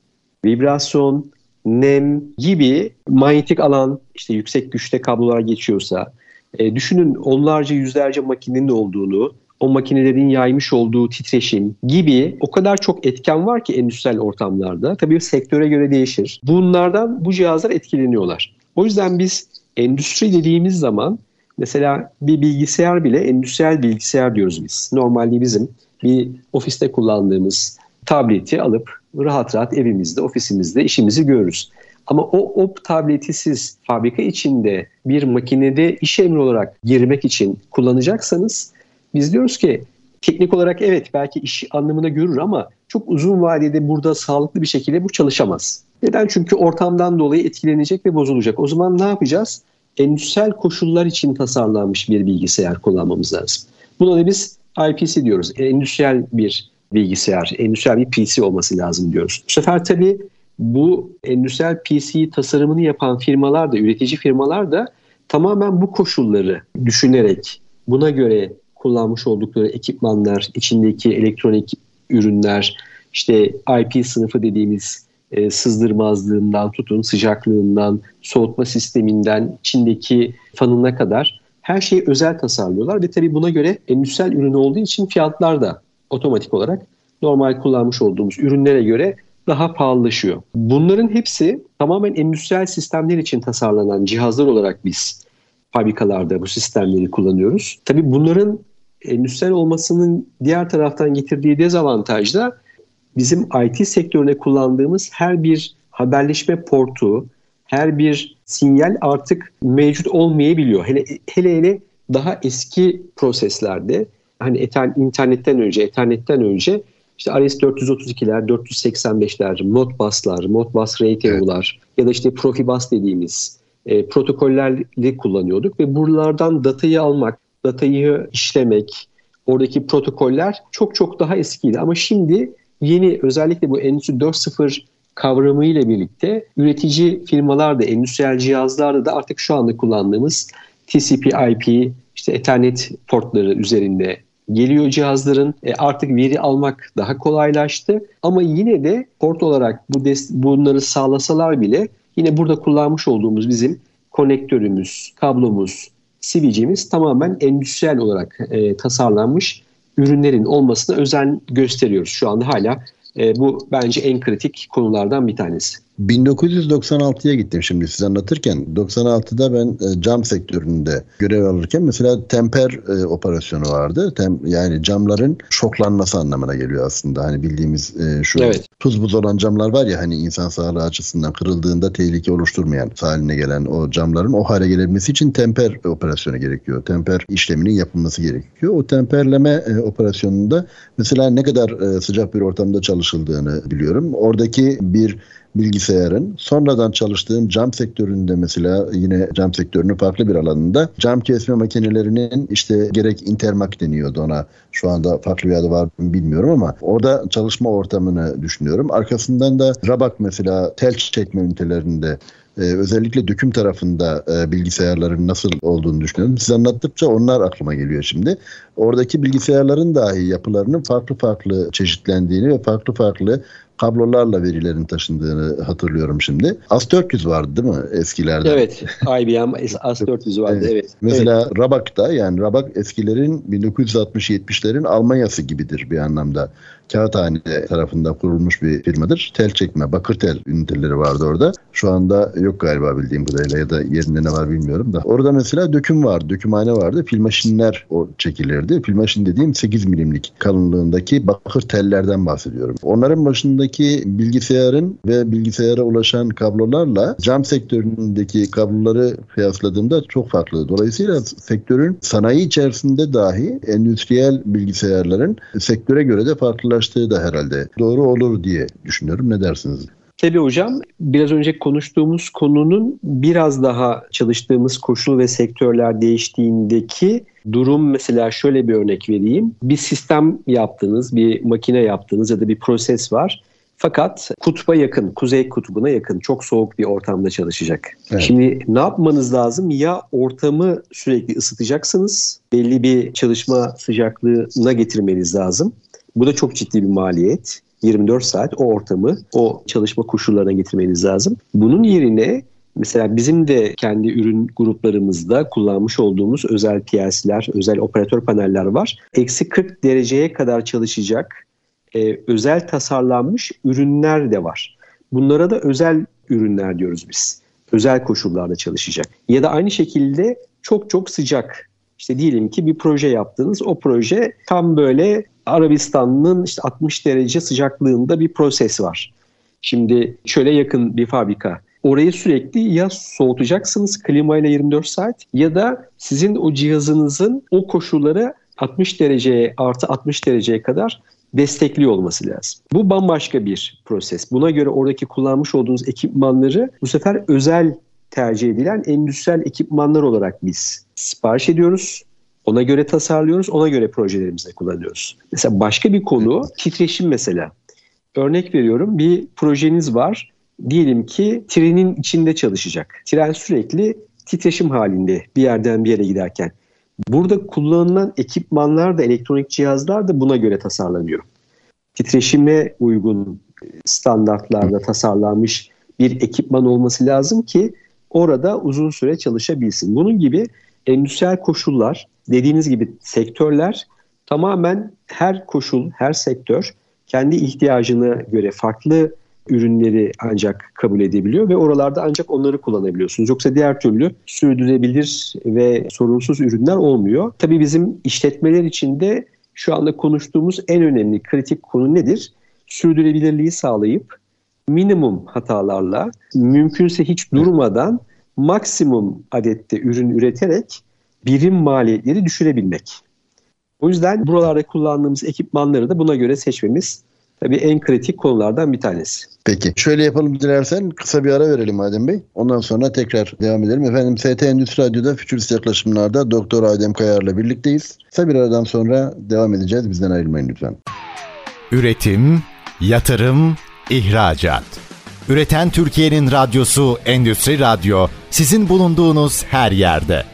S3: vibrasyon, nem gibi manyetik alan, işte yüksek güçte kablolar geçiyorsa, e, düşünün onlarca yüzlerce makinenin olduğunu, o makinelerin yaymış olduğu titreşim gibi o kadar çok etken var ki endüstriyel ortamlarda. Tabii sektöre göre değişir. Bunlardan bu cihazlar etkileniyorlar. O yüzden biz endüstri dediğimiz zaman mesela bir bilgisayar bile endüstriyel bilgisayar diyoruz biz. Normalde bizim bir ofiste kullandığımız tableti alıp rahat rahat evimizde, ofisimizde işimizi görürüz. Ama o, o tableti siz fabrika içinde bir makinede iş emri olarak girmek için kullanacaksanız biz diyoruz ki teknik olarak evet belki iş anlamına görür ama çok uzun vadede burada sağlıklı bir şekilde bu çalışamaz. Neden? Çünkü ortamdan dolayı etkilenecek ve bozulacak. O zaman ne yapacağız? Endüstriyel koşullar için tasarlanmış bir bilgisayar kullanmamız lazım. Buna da biz IPC diyoruz. Endüstriyel bir bilgisayar, endüstriyel bir PC olması lazım diyoruz. Bu sefer tabii bu endüstriyel PC tasarımını yapan firmalar da, üretici firmalar da tamamen bu koşulları düşünerek buna göre kullanmış oldukları ekipmanlar, içindeki elektronik ürünler, işte IP sınıfı dediğimiz e, sızdırmazlığından tutun, sıcaklığından, soğutma sisteminden, içindeki fanına kadar her şeyi özel tasarlıyorlar ve tabii buna göre endüstriyel ürün olduğu için fiyatlar da otomatik olarak normal kullanmış olduğumuz ürünlere göre daha pahalılaşıyor. Bunların hepsi tamamen endüstriyel sistemler için tasarlanan cihazlar olarak biz fabrikalarda bu sistemleri kullanıyoruz. Tabii bunların endüstriyel olmasının diğer taraftan getirdiği dezavantaj da bizim IT sektörüne kullandığımız her bir haberleşme portu, her bir sinyal artık mevcut olmayabiliyor. Hele hele, hele daha eski proseslerde hani etern, internetten önce, ethernetten önce işte RS-432'ler, 485'ler, Modbus'lar, Modbus RTO'lar evet. ya da işte Profibus dediğimiz e, protokollerle kullanıyorduk ve buralardan datayı almak, datayı işlemek, oradaki protokoller çok çok daha eskiydi. Ama şimdi yeni özellikle bu Endüstri 4.0 kavramı ile birlikte üretici firmalar da endüstriyel cihazlarda da artık şu anda kullandığımız TCP/IP işte Ethernet portları üzerinde geliyor cihazların. E artık veri almak daha kolaylaştı ama yine de port olarak bu bunları sağlasalar bile yine burada kullanmış olduğumuz bizim konektörümüz, kablomuz, CVC'miz tamamen endüstriyel olarak e, tasarlanmış ürünlerin olmasına özen gösteriyoruz. Şu anda hala e, bu bence en kritik konulardan bir tanesi.
S2: 1996'ya gittim şimdi size anlatırken. 96'da ben e, cam sektöründe görev alırken mesela temper e, operasyonu vardı. Tem, yani camların şoklanması anlamına geliyor aslında. Hani bildiğimiz e, şu evet. tuz buz olan camlar var ya hani insan sağlığı açısından kırıldığında tehlike oluşturmayan haline gelen o camların o hale gelebilmesi için temper operasyonu gerekiyor. Temper işleminin yapılması gerekiyor. O temperleme e, operasyonunda mesela ne kadar e, sıcak bir ortamda çalışıldığını biliyorum. Oradaki bir bilgisayarın sonradan çalıştığım cam sektöründe mesela yine cam sektörünün farklı bir alanında cam kesme makinelerinin işte gerek Intermak deniyordu ona şu anda farklı bir adı var bilmiyorum ama orada çalışma ortamını düşünüyorum. Arkasından da Rabak mesela tel çekme ünitelerinde ee, özellikle döküm tarafında e, bilgisayarların nasıl olduğunu düşünüyorum. Siz anlattıkça onlar aklıma geliyor şimdi. Oradaki bilgisayarların dahi yapılarının farklı farklı çeşitlendiğini ve farklı farklı kablolarla verilerin taşındığını hatırlıyorum şimdi. AS400 vardı değil mi eskilerde?
S3: Evet. IBM AS400 vardı evet. evet.
S2: Mesela evet. Rabak'ta yani Rabak eskilerin 1960-70'lerin Almanyası gibidir bir anlamda. Kağıthane tarafında kurulmuş bir firmadır. Tel çekme, bakır tel üniteleri vardı orada. Şu anda yok galiba bildiğim kadarıyla ya da yerinde ne var bilmiyorum da. Orada mesela döküm vardı, dökümhane vardı. Filmaşinler o çekilirdi. Filmaşin dediğim 8 milimlik kalınlığındaki bakır tellerden bahsediyorum. Onların başındaki bilgisayarın ve bilgisayara ulaşan kablolarla cam sektöründeki kabloları kıyasladığımda çok farklı. Dolayısıyla sektörün sanayi içerisinde dahi endüstriyel bilgisayarların sektöre göre de farklı farklılaştığı da herhalde doğru olur diye düşünüyorum. Ne dersiniz?
S3: Tabii hocam biraz önce konuştuğumuz konunun biraz daha çalıştığımız koşul ve sektörler değiştiğindeki durum mesela şöyle bir örnek vereyim. Bir sistem yaptınız, bir makine yaptınız ya da bir proses var. Fakat kutba yakın, kuzey kutbuna yakın, çok soğuk bir ortamda çalışacak. Evet. Şimdi ne yapmanız lazım? Ya ortamı sürekli ısıtacaksınız, belli bir çalışma sıcaklığına getirmeniz lazım. Bu da çok ciddi bir maliyet. 24 saat o ortamı, o çalışma koşullarına getirmeniz lazım. Bunun yerine Mesela bizim de kendi ürün gruplarımızda kullanmış olduğumuz özel PLC'ler, özel operatör paneller var. Eksi 40 dereceye kadar çalışacak e, özel tasarlanmış ürünler de var. Bunlara da özel ürünler diyoruz biz. Özel koşullarda çalışacak. Ya da aynı şekilde çok çok sıcak. İşte diyelim ki bir proje yaptınız. O proje tam böyle Arabistan'ın işte 60 derece sıcaklığında bir proses var. Şimdi şöyle yakın bir fabrika. Orayı sürekli ya soğutacaksınız klimayla 24 saat ya da sizin o cihazınızın o koşullara 60 dereceye artı 60 dereceye kadar destekliyor olması lazım. Bu bambaşka bir proses. Buna göre oradaki kullanmış olduğunuz ekipmanları bu sefer özel tercih edilen endüstriyel ekipmanlar olarak biz sipariş ediyoruz. Ona göre tasarlıyoruz, ona göre projelerimizde kullanıyoruz. Mesela başka bir konu titreşim mesela. Örnek veriyorum bir projeniz var. Diyelim ki trenin içinde çalışacak. Tren sürekli titreşim halinde bir yerden bir yere giderken. Burada kullanılan ekipmanlar da elektronik cihazlar da buna göre tasarlanıyor. Titreşime uygun standartlarda tasarlanmış bir ekipman olması lazım ki orada uzun süre çalışabilsin. Bunun gibi endüstriyel koşullar, dediğiniz gibi sektörler tamamen her koşul, her sektör kendi ihtiyacına göre farklı ürünleri ancak kabul edebiliyor ve oralarda ancak onları kullanabiliyorsunuz. Yoksa diğer türlü sürdürülebilir ve sorunsuz ürünler olmuyor. Tabii bizim işletmeler içinde şu anda konuştuğumuz en önemli kritik konu nedir? Sürdürülebilirliği sağlayıp minimum hatalarla mümkünse hiç durmadan maksimum adette ürün üreterek birim maliyetleri düşürebilmek. O yüzden buralarda kullandığımız ekipmanları da buna göre seçmemiz tabii en kritik konulardan bir tanesi.
S2: Peki. Şöyle yapalım dilersen kısa bir ara verelim Adem Bey. Ondan sonra tekrar devam edelim. Efendim ST Endüstri Radyo'da Fütürist Yaklaşımlar'da Doktor Adem Kayar'la birlikteyiz. Kısa bir aradan sonra devam edeceğiz. Bizden ayrılmayın lütfen.
S1: Üretim, yatırım, ihracat. Üreten Türkiye'nin radyosu Endüstri Radyo sizin bulunduğunuz her yerde.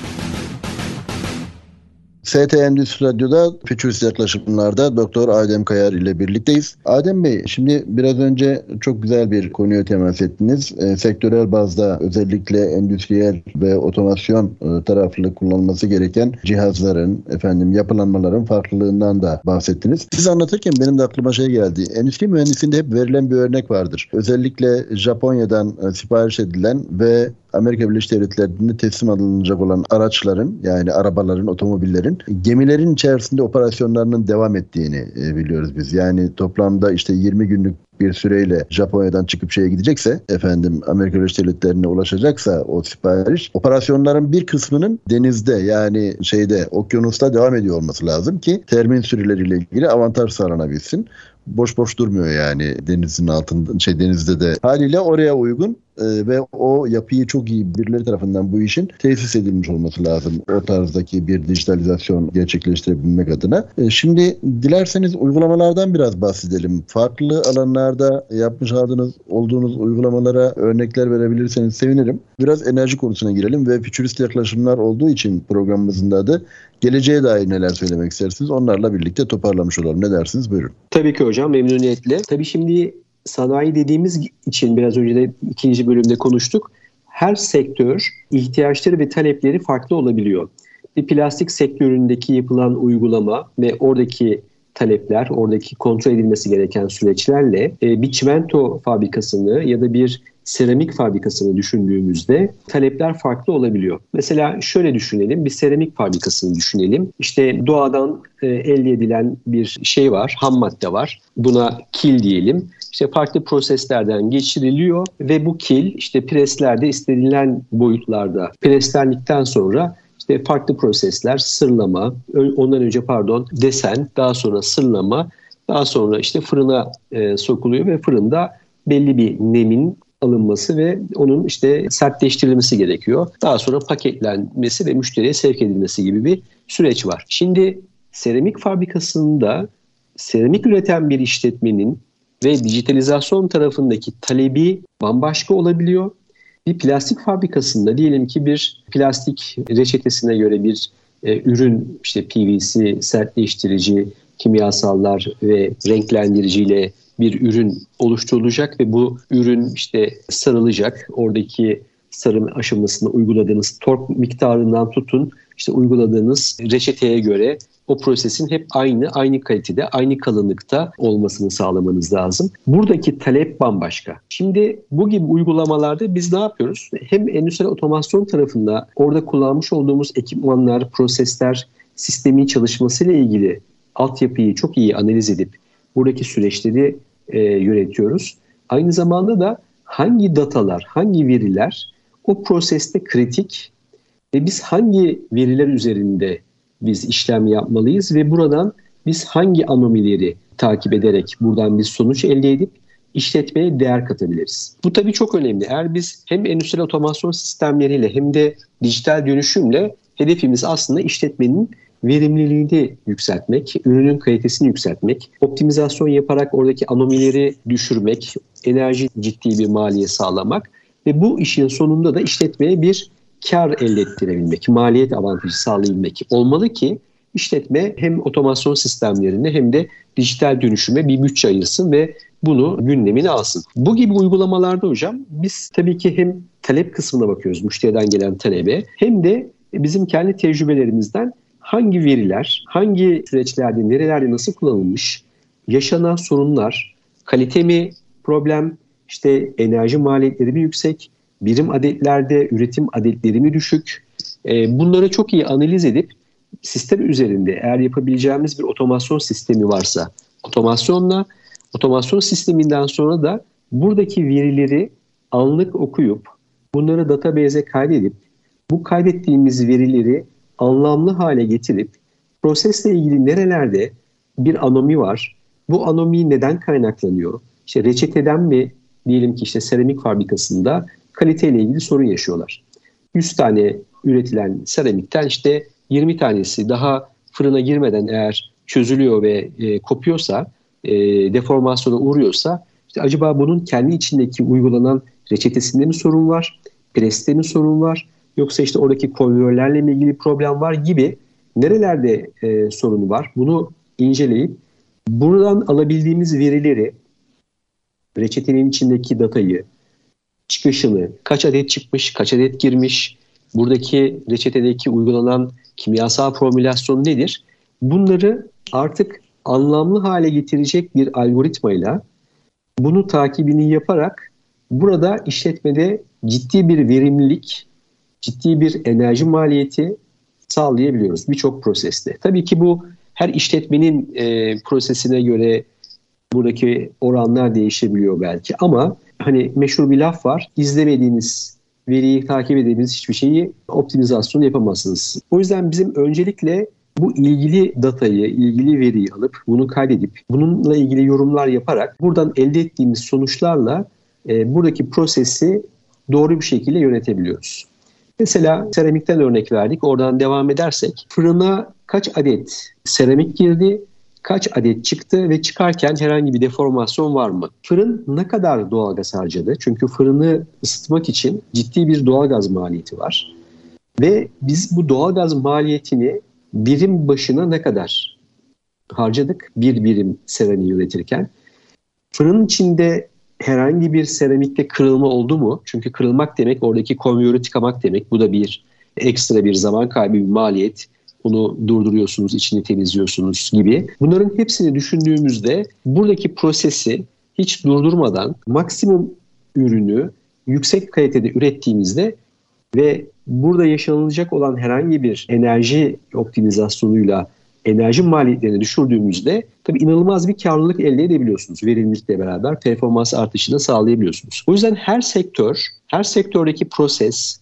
S2: Endüstri Radyo'da Fütürist Yaklaşımlar'da Doktor Adem Kayar ile birlikteyiz. Adem Bey şimdi biraz önce çok güzel bir konuya temas ettiniz. E, sektörel bazda özellikle endüstriyel ve otomasyon e, taraflı kullanılması gereken cihazların, efendim yapılanmaların farklılığından da bahsettiniz. Siz anlatırken benim de aklıma şey geldi. Endüstri mühendisliğinde hep verilen bir örnek vardır. Özellikle Japonya'dan e, sipariş edilen ve Amerika Birleşik Devletleri'nde teslim alınacak olan araçların yani arabaların, otomobillerin gemilerin içerisinde operasyonlarının devam ettiğini e, biliyoruz biz. Yani toplamda işte 20 günlük bir süreyle Japonya'dan çıkıp şeye gidecekse efendim Amerika Birleşik Devletleri'ne ulaşacaksa o sipariş operasyonların bir kısmının denizde yani şeyde okyanusta devam ediyor olması lazım ki termin süreleriyle ilgili avantaj sağlanabilsin boş boş durmuyor yani denizin altında şey denizde de haliyle oraya uygun e, ve o yapıyı çok iyi birileri tarafından bu işin tesis edilmiş olması lazım. O tarzdaki bir dijitalizasyon gerçekleştirebilmek adına. E, şimdi dilerseniz uygulamalardan biraz bahsedelim. Farklı alanlarda yapmış aldığınız olduğunuz uygulamalara örnekler verebilirseniz sevinirim. Biraz enerji konusuna girelim ve fütürist yaklaşımlar olduğu için programımızın da adı geleceğe dair neler söylemek istersiniz? Onlarla birlikte toparlamış olalım. Ne dersiniz? Buyurun.
S3: Tabii ki hocam memnuniyetle. Tabii şimdi sanayi dediğimiz için biraz önce de ikinci bölümde konuştuk. Her sektör ihtiyaçları ve talepleri farklı olabiliyor. Bir plastik sektöründeki yapılan uygulama ve oradaki talepler, oradaki kontrol edilmesi gereken süreçlerle e, bir çimento fabrikasını ya da bir seramik fabrikasını düşündüğümüzde talepler farklı olabiliyor. Mesela şöyle düşünelim, bir seramik fabrikasını düşünelim. İşte doğadan e, elde edilen bir şey var, ham madde var. Buna kil diyelim. İşte farklı proseslerden geçiriliyor ve bu kil işte preslerde istenilen boyutlarda preslendikten sonra işte farklı prosesler, sırlama, ondan önce pardon desen, daha sonra sırlama, daha sonra işte fırına e, sokuluyor ve fırında belli bir nemin alınması ve onun işte sertleştirilmesi gerekiyor. Daha sonra paketlenmesi ve müşteriye sevk edilmesi gibi bir süreç var. Şimdi seramik fabrikasında seramik üreten bir işletmenin ve dijitalizasyon tarafındaki talebi bambaşka olabiliyor. Bir plastik fabrikasında diyelim ki bir plastik reçetesine göre bir e, ürün işte PVC, sertleştirici, kimyasallar ve renklendiriciyle bir ürün oluşturulacak ve bu ürün işte sarılacak. Oradaki sarım aşamasında uyguladığınız tork miktarından tutun işte uyguladığınız reçeteye göre o prosesin hep aynı, aynı kalitede, aynı kalınlıkta olmasını sağlamanız lazım. Buradaki talep bambaşka. Şimdi bu gibi uygulamalarda biz ne yapıyoruz? Hem endüstriyel otomasyon tarafında orada kullanmış olduğumuz ekipmanlar, prosesler, sistemin çalışmasıyla ilgili altyapıyı çok iyi analiz edip buradaki süreçleri e, yönetiyoruz. Aynı zamanda da hangi datalar, hangi veriler o proseste kritik ve biz hangi veriler üzerinde biz işlem yapmalıyız ve buradan biz hangi anomileri takip ederek buradan bir sonuç elde edip işletmeye değer katabiliriz. Bu tabii çok önemli. Eğer biz hem endüstriyel otomasyon sistemleriyle hem de dijital dönüşümle hedefimiz aslında işletmenin verimliliğini yükseltmek, ürünün kalitesini yükseltmek, optimizasyon yaparak oradaki anomileri düşürmek, enerji ciddi bir maliye sağlamak ve bu işin sonunda da işletmeye bir kar elde ettirebilmek, maliyet avantajı sağlayabilmek olmalı ki işletme hem otomasyon sistemlerine hem de dijital dönüşüme bir bütçe ayırsın ve bunu gündemine alsın. Bu gibi uygulamalarda hocam biz tabii ki hem talep kısmına bakıyoruz müşteriden gelen talebe hem de bizim kendi tecrübelerimizden hangi veriler, hangi süreçlerde, nerelerde nasıl kullanılmış, yaşanan sorunlar, kalite mi problem, işte enerji maliyetleri mi yüksek, birim adetlerde üretim adetleri mi düşük, e, bunları çok iyi analiz edip sistem üzerinde eğer yapabileceğimiz bir otomasyon sistemi varsa otomasyonla otomasyon sisteminden sonra da buradaki verileri anlık okuyup bunları database'e kaydedip bu kaydettiğimiz verileri anlamlı hale getirip prosesle ilgili nerelerde bir anomi var, bu anomi neden kaynaklanıyor? İşte reçeteden mi diyelim ki işte seramik fabrikasında kaliteyle ilgili sorun yaşıyorlar. 100 tane üretilen seramikten işte 20 tanesi daha fırına girmeden eğer çözülüyor ve e, kopuyorsa, e, deformasyona uğruyorsa işte acaba bunun kendi içindeki uygulanan reçetesinde mi sorun var, preste mi sorun var, yoksa işte oradaki konveyörlerle mi ilgili problem var gibi nerelerde e, sorunu var bunu inceleyip buradan alabildiğimiz verileri reçetenin içindeki datayı çıkışını kaç adet çıkmış kaç adet girmiş? Buradaki reçetedeki uygulanan kimyasal formülasyon nedir? Bunları artık anlamlı hale getirecek bir algoritmayla bunu takibini yaparak burada işletmede ciddi bir verimlilik ciddi bir enerji maliyeti sağlayabiliyoruz birçok proseste. Tabii ki bu her işletmenin e, prosesine göre buradaki oranlar değişebiliyor belki ama hani meşhur bir laf var. İzlemediğiniz veriyi takip edemediğiniz hiçbir şeyi optimizasyon yapamazsınız. O yüzden bizim öncelikle bu ilgili datayı, ilgili veriyi alıp bunu kaydedip bununla ilgili yorumlar yaparak buradan elde ettiğimiz sonuçlarla e, buradaki prosesi doğru bir şekilde yönetebiliyoruz. Mesela seramikten örnek verdik. Oradan devam edersek fırına kaç adet seramik girdi, kaç adet çıktı ve çıkarken herhangi bir deformasyon var mı? Fırın ne kadar doğalgaz harcadı? Çünkü fırını ısıtmak için ciddi bir doğalgaz maliyeti var. Ve biz bu doğalgaz maliyetini birim başına ne kadar harcadık? Bir birim seramiği üretirken. Fırının içinde herhangi bir seramikte kırılma oldu mu? Çünkü kırılmak demek oradaki konveyörü tıkamak demek. Bu da bir ekstra bir zaman kaybı, bir maliyet. Bunu durduruyorsunuz, içini temizliyorsunuz gibi. Bunların hepsini düşündüğümüzde buradaki prosesi hiç durdurmadan maksimum ürünü yüksek kalitede ürettiğimizde ve burada yaşanılacak olan herhangi bir enerji optimizasyonuyla enerji maliyetlerini düşürdüğümüzde tabii inanılmaz bir karlılık elde edebiliyorsunuz. Verimlilikle beraber performans artışını sağlayabiliyorsunuz. O yüzden her sektör, her sektördeki proses,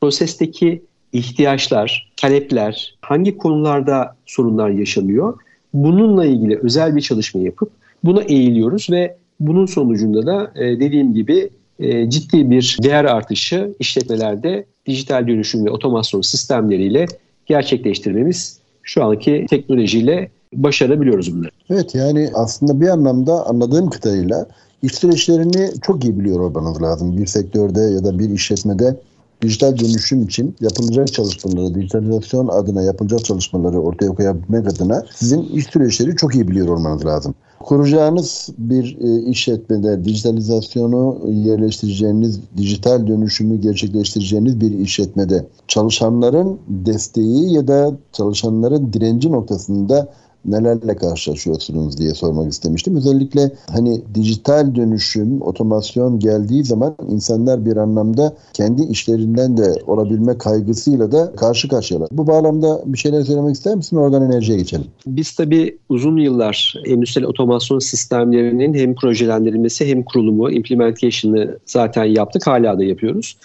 S3: prosesteki ihtiyaçlar, talepler, hangi konularda sorunlar yaşanıyor? Bununla ilgili özel bir çalışma yapıp buna eğiliyoruz ve bunun sonucunda da e, dediğim gibi e, ciddi bir değer artışı işletmelerde dijital dönüşüm ve otomasyon sistemleriyle gerçekleştirmemiz şu anki teknolojiyle başarabiliyoruz bunları.
S2: Evet yani aslında bir anlamda anladığım kadarıyla iş süreçlerini çok iyi biliyor olmanız lazım. Bir sektörde ya da bir işletmede dijital dönüşüm için yapılacak çalışmaları, dijitalizasyon adına yapılacak çalışmaları ortaya koyabilmek adına sizin iş süreçleri çok iyi biliyor olmanız lazım. Kuracağınız bir e, işletmede dijitalizasyonu yerleştireceğiniz, dijital dönüşümü gerçekleştireceğiniz bir işletmede çalışanların desteği ya da çalışanların direnci noktasında nelerle karşılaşıyorsunuz diye sormak istemiştim. Özellikle hani dijital dönüşüm, otomasyon geldiği zaman insanlar bir anlamda kendi işlerinden de olabilme kaygısıyla da karşı karşıyalar. Bu bağlamda bir şeyler söylemek ister misin? Oradan enerjiye geçelim.
S3: Biz tabii uzun yıllar endüstriyel otomasyon sistemlerinin hem projelendirilmesi hem kurulumu, implementation'ı zaten yaptık. Hala da yapıyoruz.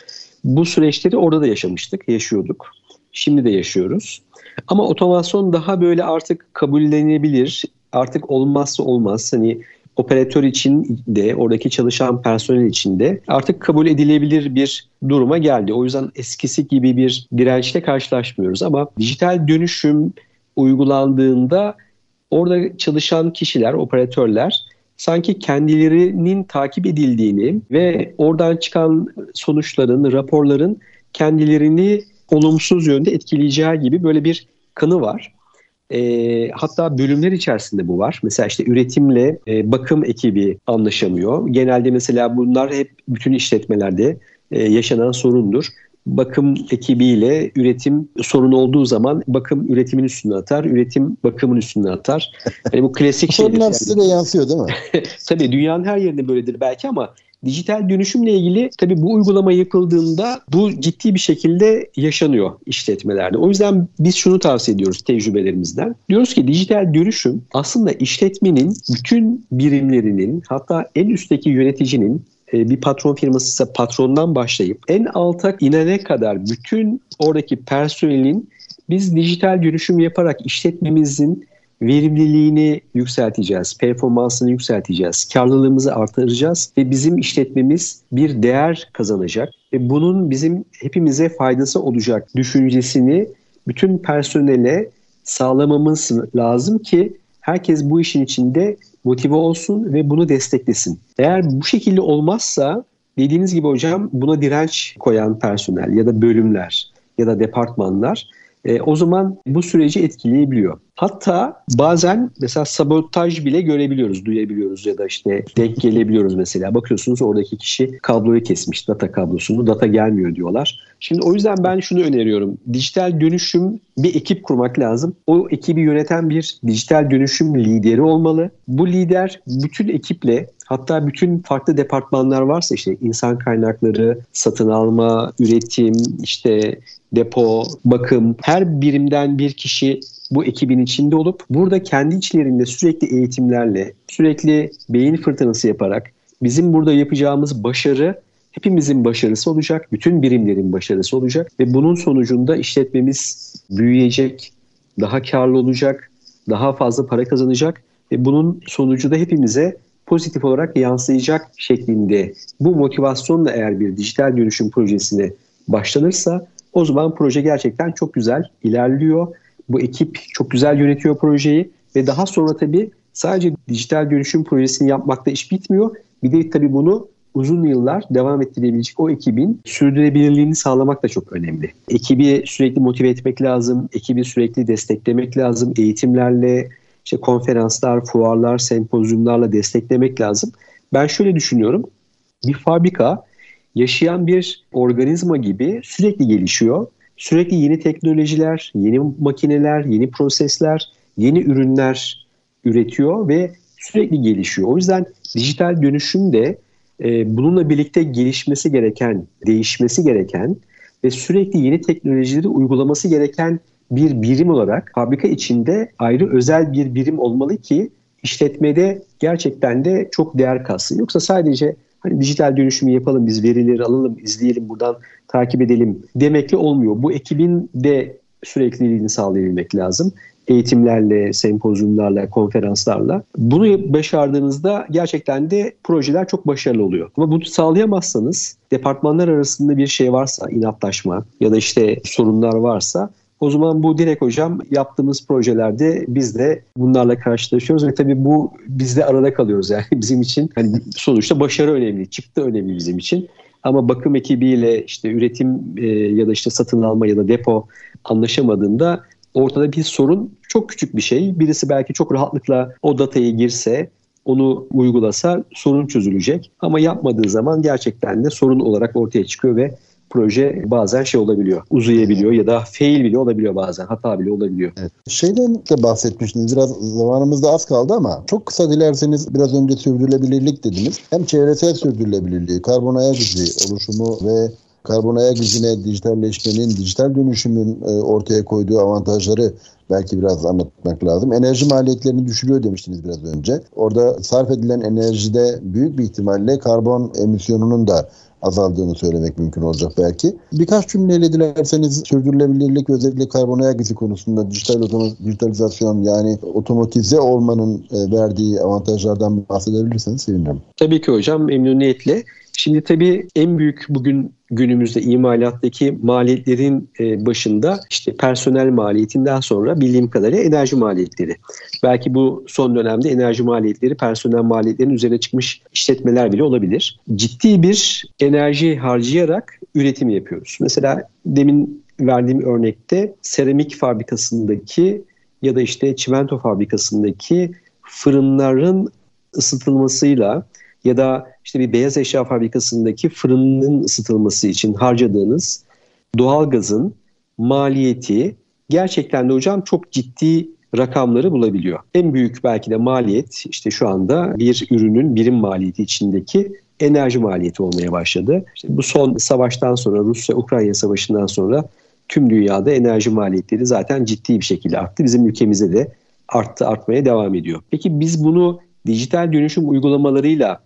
S3: Bu süreçleri orada da yaşamıştık, yaşıyorduk. Şimdi de yaşıyoruz. Ama otomasyon daha böyle artık kabullenebilir. Artık olmazsa olmaz. Hani operatör için de oradaki çalışan personel için de artık kabul edilebilir bir duruma geldi. O yüzden eskisi gibi bir dirençle karşılaşmıyoruz ama dijital dönüşüm uygulandığında orada çalışan kişiler, operatörler sanki kendilerinin takip edildiğini ve oradan çıkan sonuçların, raporların kendilerini olumsuz yönde etkileyeceği gibi böyle bir kanı var. E, hatta bölümler içerisinde bu var. Mesela işte üretimle e, bakım ekibi anlaşamıyor. Genelde mesela bunlar hep bütün işletmelerde e, yaşanan sorundur. Bakım ekibiyle üretim sorun olduğu zaman bakım üretimin üstüne atar, üretim bakımın üstüne atar. Yani bu klasik
S2: şeyler. Sorunlar size de yansıyor değil mi?
S3: Tabii dünyanın her yerinde böyledir belki ama Dijital dönüşümle ilgili tabii bu uygulama yapıldığında bu ciddi bir şekilde yaşanıyor işletmelerde. O yüzden biz şunu tavsiye ediyoruz tecrübelerimizden. Diyoruz ki dijital dönüşüm aslında işletmenin bütün birimlerinin hatta en üstteki yöneticinin e, bir patron firması ise patrondan başlayıp en alta inene kadar bütün oradaki personelin biz dijital dönüşüm yaparak işletmemizin verimliliğini yükselteceğiz, performansını yükselteceğiz, karlılığımızı artıracağız ve bizim işletmemiz bir değer kazanacak ve bunun bizim hepimize faydası olacak düşüncesini bütün personele sağlamamız lazım ki herkes bu işin içinde motive olsun ve bunu desteklesin. Eğer bu şekilde olmazsa dediğiniz gibi hocam buna direnç koyan personel ya da bölümler ya da departmanlar e, o zaman bu süreci etkileyebiliyor. Hatta bazen mesela sabotaj bile görebiliyoruz, duyabiliyoruz ya da işte denk gelebiliyoruz mesela. Bakıyorsunuz oradaki kişi kabloyu kesmiş, data kablosunu, data gelmiyor diyorlar. Şimdi o yüzden ben şunu öneriyorum. Dijital dönüşüm bir ekip kurmak lazım. O ekibi yöneten bir dijital dönüşüm lideri olmalı. Bu lider bütün ekiple hatta bütün farklı departmanlar varsa işte insan kaynakları, satın alma, üretim, işte depo, bakım her birimden bir kişi bu ekibin içinde olup burada kendi içlerinde sürekli eğitimlerle, sürekli beyin fırtınası yaparak bizim burada yapacağımız başarı hepimizin başarısı olacak, bütün birimlerin başarısı olacak ve bunun sonucunda işletmemiz büyüyecek, daha karlı olacak, daha fazla para kazanacak ve bunun sonucu da hepimize pozitif olarak yansıyacak şeklinde. Bu motivasyonla eğer bir dijital dönüşüm projesine başlanırsa o zaman proje gerçekten çok güzel ilerliyor. Bu ekip çok güzel yönetiyor projeyi ve daha sonra tabii sadece dijital dönüşüm projesini yapmakta iş bitmiyor. Bir de tabii bunu uzun yıllar devam ettirebilecek o ekibin sürdürülebilirliğini sağlamak da çok önemli. Ekibi sürekli motive etmek lazım, ekibi sürekli desteklemek lazım, eğitimlerle, işte konferanslar, fuarlar, sempozyumlarla desteklemek lazım. Ben şöyle düşünüyorum, bir fabrika yaşayan bir organizma gibi sürekli gelişiyor. Sürekli yeni teknolojiler, yeni makineler, yeni prosesler, yeni ürünler üretiyor ve sürekli gelişiyor. O yüzden dijital dönüşüm de e, bununla birlikte gelişmesi gereken, değişmesi gereken ve sürekli yeni teknolojileri uygulaması gereken bir birim olarak fabrika içinde ayrı özel bir birim olmalı ki işletmede gerçekten de çok değer kalsın. Yoksa sadece hani dijital dönüşümü yapalım, biz verileri alalım, izleyelim, buradan takip edelim demekle olmuyor. Bu ekibin de sürekliliğini sağlayabilmek lazım eğitimlerle, sempozyumlarla, konferanslarla. Bunu başardığınızda gerçekten de projeler çok başarılı oluyor. Ama bunu sağlayamazsanız departmanlar arasında bir şey varsa, inatlaşma ya da işte sorunlar varsa o zaman bu direkt hocam yaptığımız projelerde biz de bunlarla karşılaşıyoruz ve tabii bu biz de arada kalıyoruz yani bizim için hani sonuçta başarı önemli, çıktı önemli bizim için. Ama bakım ekibiyle işte üretim e, ya da işte satın alma ya da depo anlaşamadığında ortada bir sorun çok küçük bir şey. Birisi belki çok rahatlıkla o datayı girse onu uygulasa sorun çözülecek. Ama yapmadığı zaman gerçekten de sorun olarak ortaya çıkıyor ve proje bazen şey olabiliyor, uzayabiliyor ya da fail bile olabiliyor bazen, hata bile olabiliyor.
S2: Evet. Şeyden de bahsetmiştiniz, biraz zamanımız da az kaldı ama çok kısa dilerseniz biraz önce sürdürülebilirlik dediniz. Hem çevresel sürdürülebilirliği, karbon ayak izi oluşumu ve karbon ayak izine dijitalleşmenin, dijital dönüşümün e, ortaya koyduğu avantajları belki biraz anlatmak lazım. Enerji maliyetlerini düşürüyor demiştiniz biraz önce. Orada sarf edilen enerjide büyük bir ihtimalle karbon emisyonunun da azaldığını söylemek mümkün olacak belki. Birkaç cümleyle dilerseniz sürdürülebilirlik özellikle karbon ayak izi konusunda dijital dijitalizasyon yani otomotize olmanın e, verdiği avantajlardan bahsedebilirseniz sevinirim.
S3: Tabii ki hocam memnuniyetle. Şimdi tabii en büyük bugün günümüzde imalattaki maliyetlerin e, başında işte personel maliyetinden sonra bildiğim kadarıyla enerji maliyetleri. Belki bu son dönemde enerji maliyetleri personel maliyetlerinin üzerine çıkmış işletmeler bile olabilir. Ciddi bir enerji harcayarak üretim yapıyoruz. Mesela demin verdiğim örnekte seramik fabrikasındaki ya da işte çimento fabrikasındaki fırınların ısıtılmasıyla ya da işte bir beyaz eşya fabrikasındaki fırının ısıtılması için harcadığınız doğalgazın maliyeti gerçekten de hocam çok ciddi rakamları bulabiliyor. En büyük belki de maliyet işte şu anda bir ürünün birim maliyeti içindeki enerji maliyeti olmaya başladı. İşte bu son savaştan sonra Rusya-Ukrayna savaşından sonra tüm dünyada enerji maliyetleri zaten ciddi bir şekilde arttı. Bizim ülkemizde de arttı artmaya devam ediyor. Peki biz bunu dijital dönüşüm uygulamalarıyla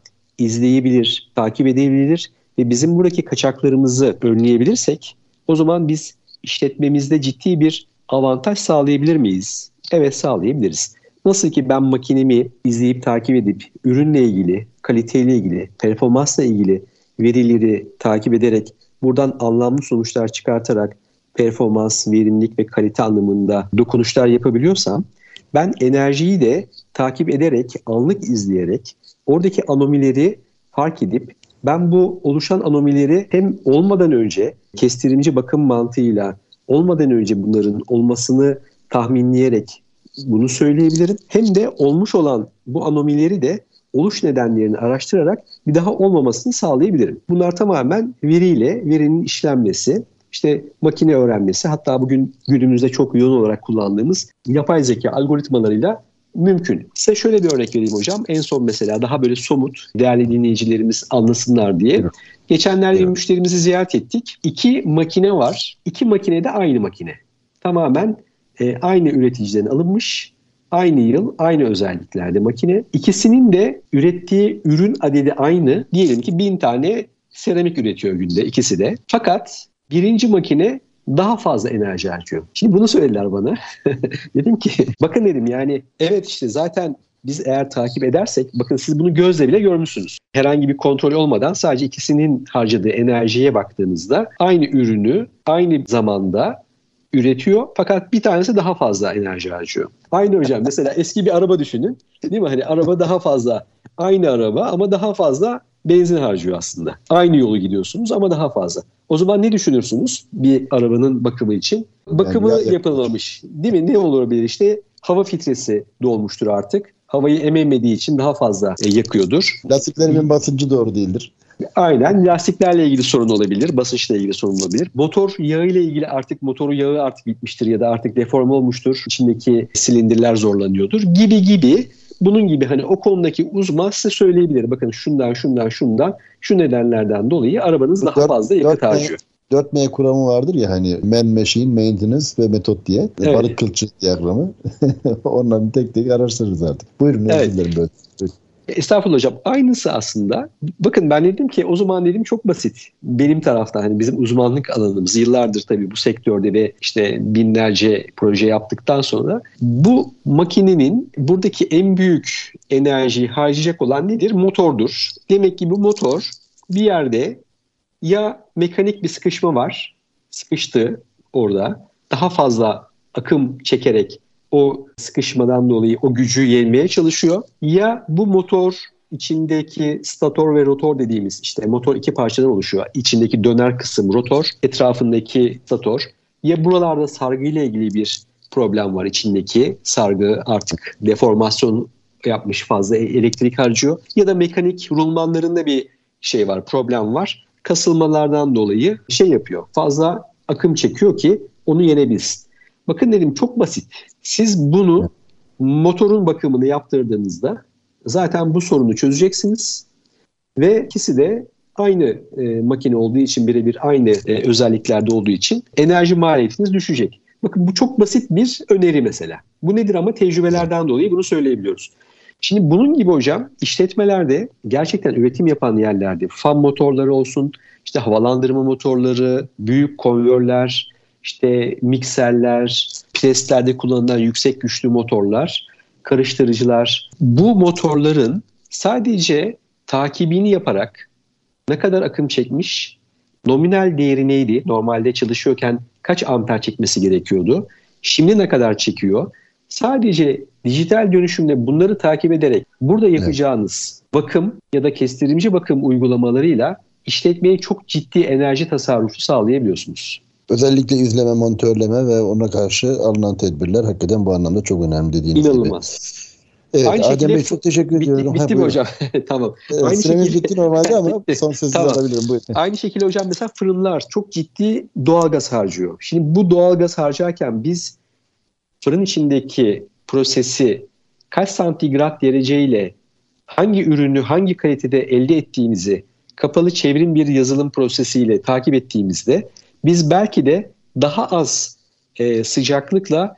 S3: izleyebilir, takip edebilir ve bizim buradaki kaçaklarımızı önleyebilirsek o zaman biz işletmemizde ciddi bir avantaj sağlayabilir miyiz? Evet sağlayabiliriz. Nasıl ki ben makinemi izleyip takip edip ürünle ilgili, kaliteyle ilgili, performansla ilgili verileri takip ederek buradan anlamlı sonuçlar çıkartarak performans, verimlilik ve kalite anlamında dokunuşlar yapabiliyorsam ben enerjiyi de takip ederek, anlık izleyerek oradaki anomileri fark edip ben bu oluşan anomileri hem olmadan önce kestirimci bakım mantığıyla olmadan önce bunların olmasını tahminleyerek bunu söyleyebilirim. Hem de olmuş olan bu anomileri de oluş nedenlerini araştırarak bir daha olmamasını sağlayabilirim. Bunlar tamamen veriyle, verinin işlenmesi, işte makine öğrenmesi hatta bugün günümüzde çok yoğun olarak kullandığımız yapay zeka algoritmalarıyla mümkün. Size şöyle bir örnek vereyim hocam. En son mesela daha böyle somut değerli dinleyicilerimiz anlasınlar diye. Evet. Geçenlerde evet. müşterimizi ziyaret ettik. İki makine var. İki makine de aynı makine. Tamamen e, aynı üreticiden alınmış. Aynı yıl, aynı özelliklerde makine. İkisinin de ürettiği ürün adedi aynı. Diyelim ki bin tane seramik üretiyor günde ikisi de. Fakat birinci makine daha fazla enerji harcıyor. Şimdi bunu söylediler bana. dedim ki bakın dedim yani evet işte zaten biz eğer takip edersek bakın siz bunu gözle bile görmüşsünüz. Herhangi bir kontrol olmadan sadece ikisinin harcadığı enerjiye baktığınızda aynı ürünü aynı zamanda üretiyor fakat bir tanesi daha fazla enerji harcıyor. Aynı hocam mesela eski bir araba düşünün değil mi? Hani araba daha fazla aynı araba ama daha fazla benzin harcıyor aslında. Aynı yolu gidiyorsunuz ama daha fazla. O zaman ne düşünürsünüz bir arabanın bakımı için? Bakımı yani yapılmamış. Değil mi? Ne olabilir? İşte hava filtresi dolmuştur artık. Havayı ememediği için daha fazla e, yakıyordur.
S2: Lastiklerimin basıncı doğru değildir.
S3: Aynen lastiklerle ilgili sorun olabilir, basınçla ilgili sorun olabilir. Motor yağı ile ilgili artık motoru yağı artık bitmiştir ya da artık deforme olmuştur. İçindeki silindirler zorlanıyordur gibi gibi bunun gibi hani o konudaki uzman size söyleyebilir. Bakın şundan şundan şundan şu nedenlerden dolayı arabanız daha 4, fazla yakıt harcıyor.
S2: 4M kuramı vardır ya hani man, machine, maintenance ve metot diye. Evet. Barık kılçık diyagramı. Onların tek tek araştırırız artık. Buyurun
S3: evet. özür dilerim böyle. Estağfurullah hocam. Aynısı aslında. Bakın ben dedim ki o zaman dedim çok basit. Benim taraftan hani bizim uzmanlık alanımız yıllardır tabii bu sektörde ve işte binlerce proje yaptıktan sonra bu makinenin buradaki en büyük enerjiyi harcayacak olan nedir? Motordur. Demek ki bu motor bir yerde ya mekanik bir sıkışma var. Sıkıştı orada. Daha fazla akım çekerek o sıkışmadan dolayı o gücü yenmeye çalışıyor. Ya bu motor içindeki stator ve rotor dediğimiz işte motor iki parçadan oluşuyor. İçindeki döner kısım rotor, etrafındaki stator. Ya buralarda sargı ile ilgili bir problem var içindeki sargı artık deformasyon yapmış fazla e, elektrik harcıyor ya da mekanik rulmanlarında bir şey var problem var kasılmalardan dolayı şey yapıyor fazla akım çekiyor ki onu yenebilsin. Bakın dedim çok basit. Siz bunu motorun bakımını yaptırdığınızda zaten bu sorunu çözeceksiniz ve ikisi de aynı e, makine olduğu için birebir aynı e, özelliklerde olduğu için enerji maliyetiniz düşecek. Bakın bu çok basit bir öneri mesela. Bu nedir ama tecrübelerden dolayı bunu söyleyebiliyoruz. Şimdi bunun gibi hocam işletmelerde gerçekten üretim yapan yerlerde fan motorları olsun, işte havalandırma motorları, büyük konvörler, işte mikserler, preslerde kullanılan yüksek güçlü motorlar, karıştırıcılar. Bu motorların sadece takibini yaparak ne kadar akım çekmiş, nominal değeri neydi? Normalde çalışıyorken kaç amper çekmesi gerekiyordu? Şimdi ne kadar çekiyor? Sadece dijital dönüşümde bunları takip ederek burada yapacağınız evet. bakım ya da kestirimci bakım uygulamalarıyla işletmeye çok ciddi enerji tasarrufu sağlayabiliyorsunuz.
S2: Özellikle izleme, monitörleme ve ona karşı alınan tedbirler hakikaten bu anlamda çok önemli dediğiniz
S3: İnanılmaz.
S2: gibi. Evet, Aynı Adem Bey çok teşekkür
S3: bitti,
S2: ediyorum.
S3: Bitti mi hocam? tamam.
S2: Evet, Aynı süremiz şekilde... bitti normalde ama son sözü tamam. alabilirim. Buyurun.
S3: Aynı şekilde hocam mesela fırınlar çok ciddi doğalgaz harcıyor. Şimdi bu doğalgaz harcarken biz fırın içindeki prosesi kaç santigrat dereceyle hangi ürünü hangi kalitede elde ettiğimizi kapalı çevrim bir yazılım prosesiyle takip ettiğimizde biz belki de daha az e, sıcaklıkla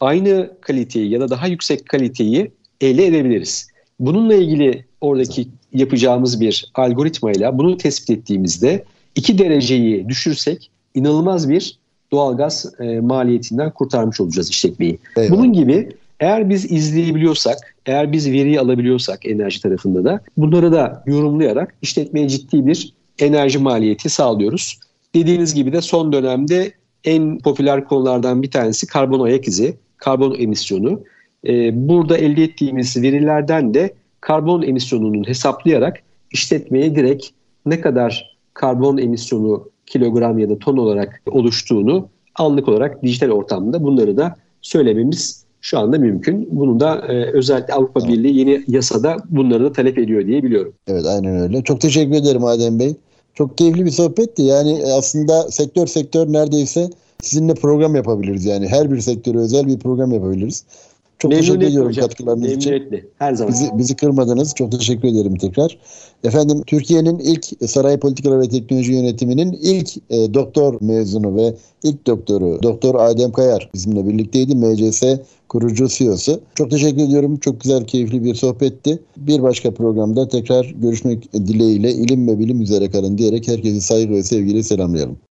S3: aynı kaliteyi ya da daha yüksek kaliteyi elde edebiliriz. Bununla ilgili oradaki yapacağımız bir algoritmayla bunu tespit ettiğimizde 2 dereceyi düşürsek inanılmaz bir doğalgaz e, maliyetinden kurtarmış olacağız işletmeyi. Eyvallah. Bunun gibi eğer biz izleyebiliyorsak, eğer biz veriyi alabiliyorsak enerji tarafında da bunları da yorumlayarak işletmeye ciddi bir enerji maliyeti sağlıyoruz. Dediğiniz gibi de son dönemde en popüler konulardan bir tanesi karbon ayak izi, karbon emisyonu. Ee, burada elde ettiğimiz verilerden de karbon emisyonunun hesaplayarak işletmeye direkt ne kadar karbon emisyonu kilogram ya da ton olarak oluştuğunu anlık olarak dijital ortamda bunları da söylememiz şu anda mümkün. Bunu da e, özellikle Avrupa tamam. Birliği yeni yasada bunları da talep ediyor diye biliyorum.
S2: Evet aynen öyle. Çok teşekkür ederim Adem Bey. Çok keyifli bir sohbetti. Yani aslında sektör sektör neredeyse sizinle program yapabiliriz. Yani her bir sektöre özel bir program yapabiliriz. Çok teşekkür ediyorum hocam. katkılarınız Memnuniyetle. için. Her zaman. Bizi, bizi kırmadınız. Çok teşekkür ederim tekrar. Efendim Türkiye'nin ilk sanayi politikaları ve teknoloji yönetiminin ilk e, doktor mezunu ve ilk doktoru Doktor Adem Kayar bizimle birlikteydi. MCS kurucu CEO'su. Çok teşekkür ediyorum. Çok güzel, keyifli bir sohbetti. Bir başka programda tekrar görüşmek dileğiyle ilim ve bilim üzere kalın diyerek herkesi saygı ve sevgiyle selamlayalım.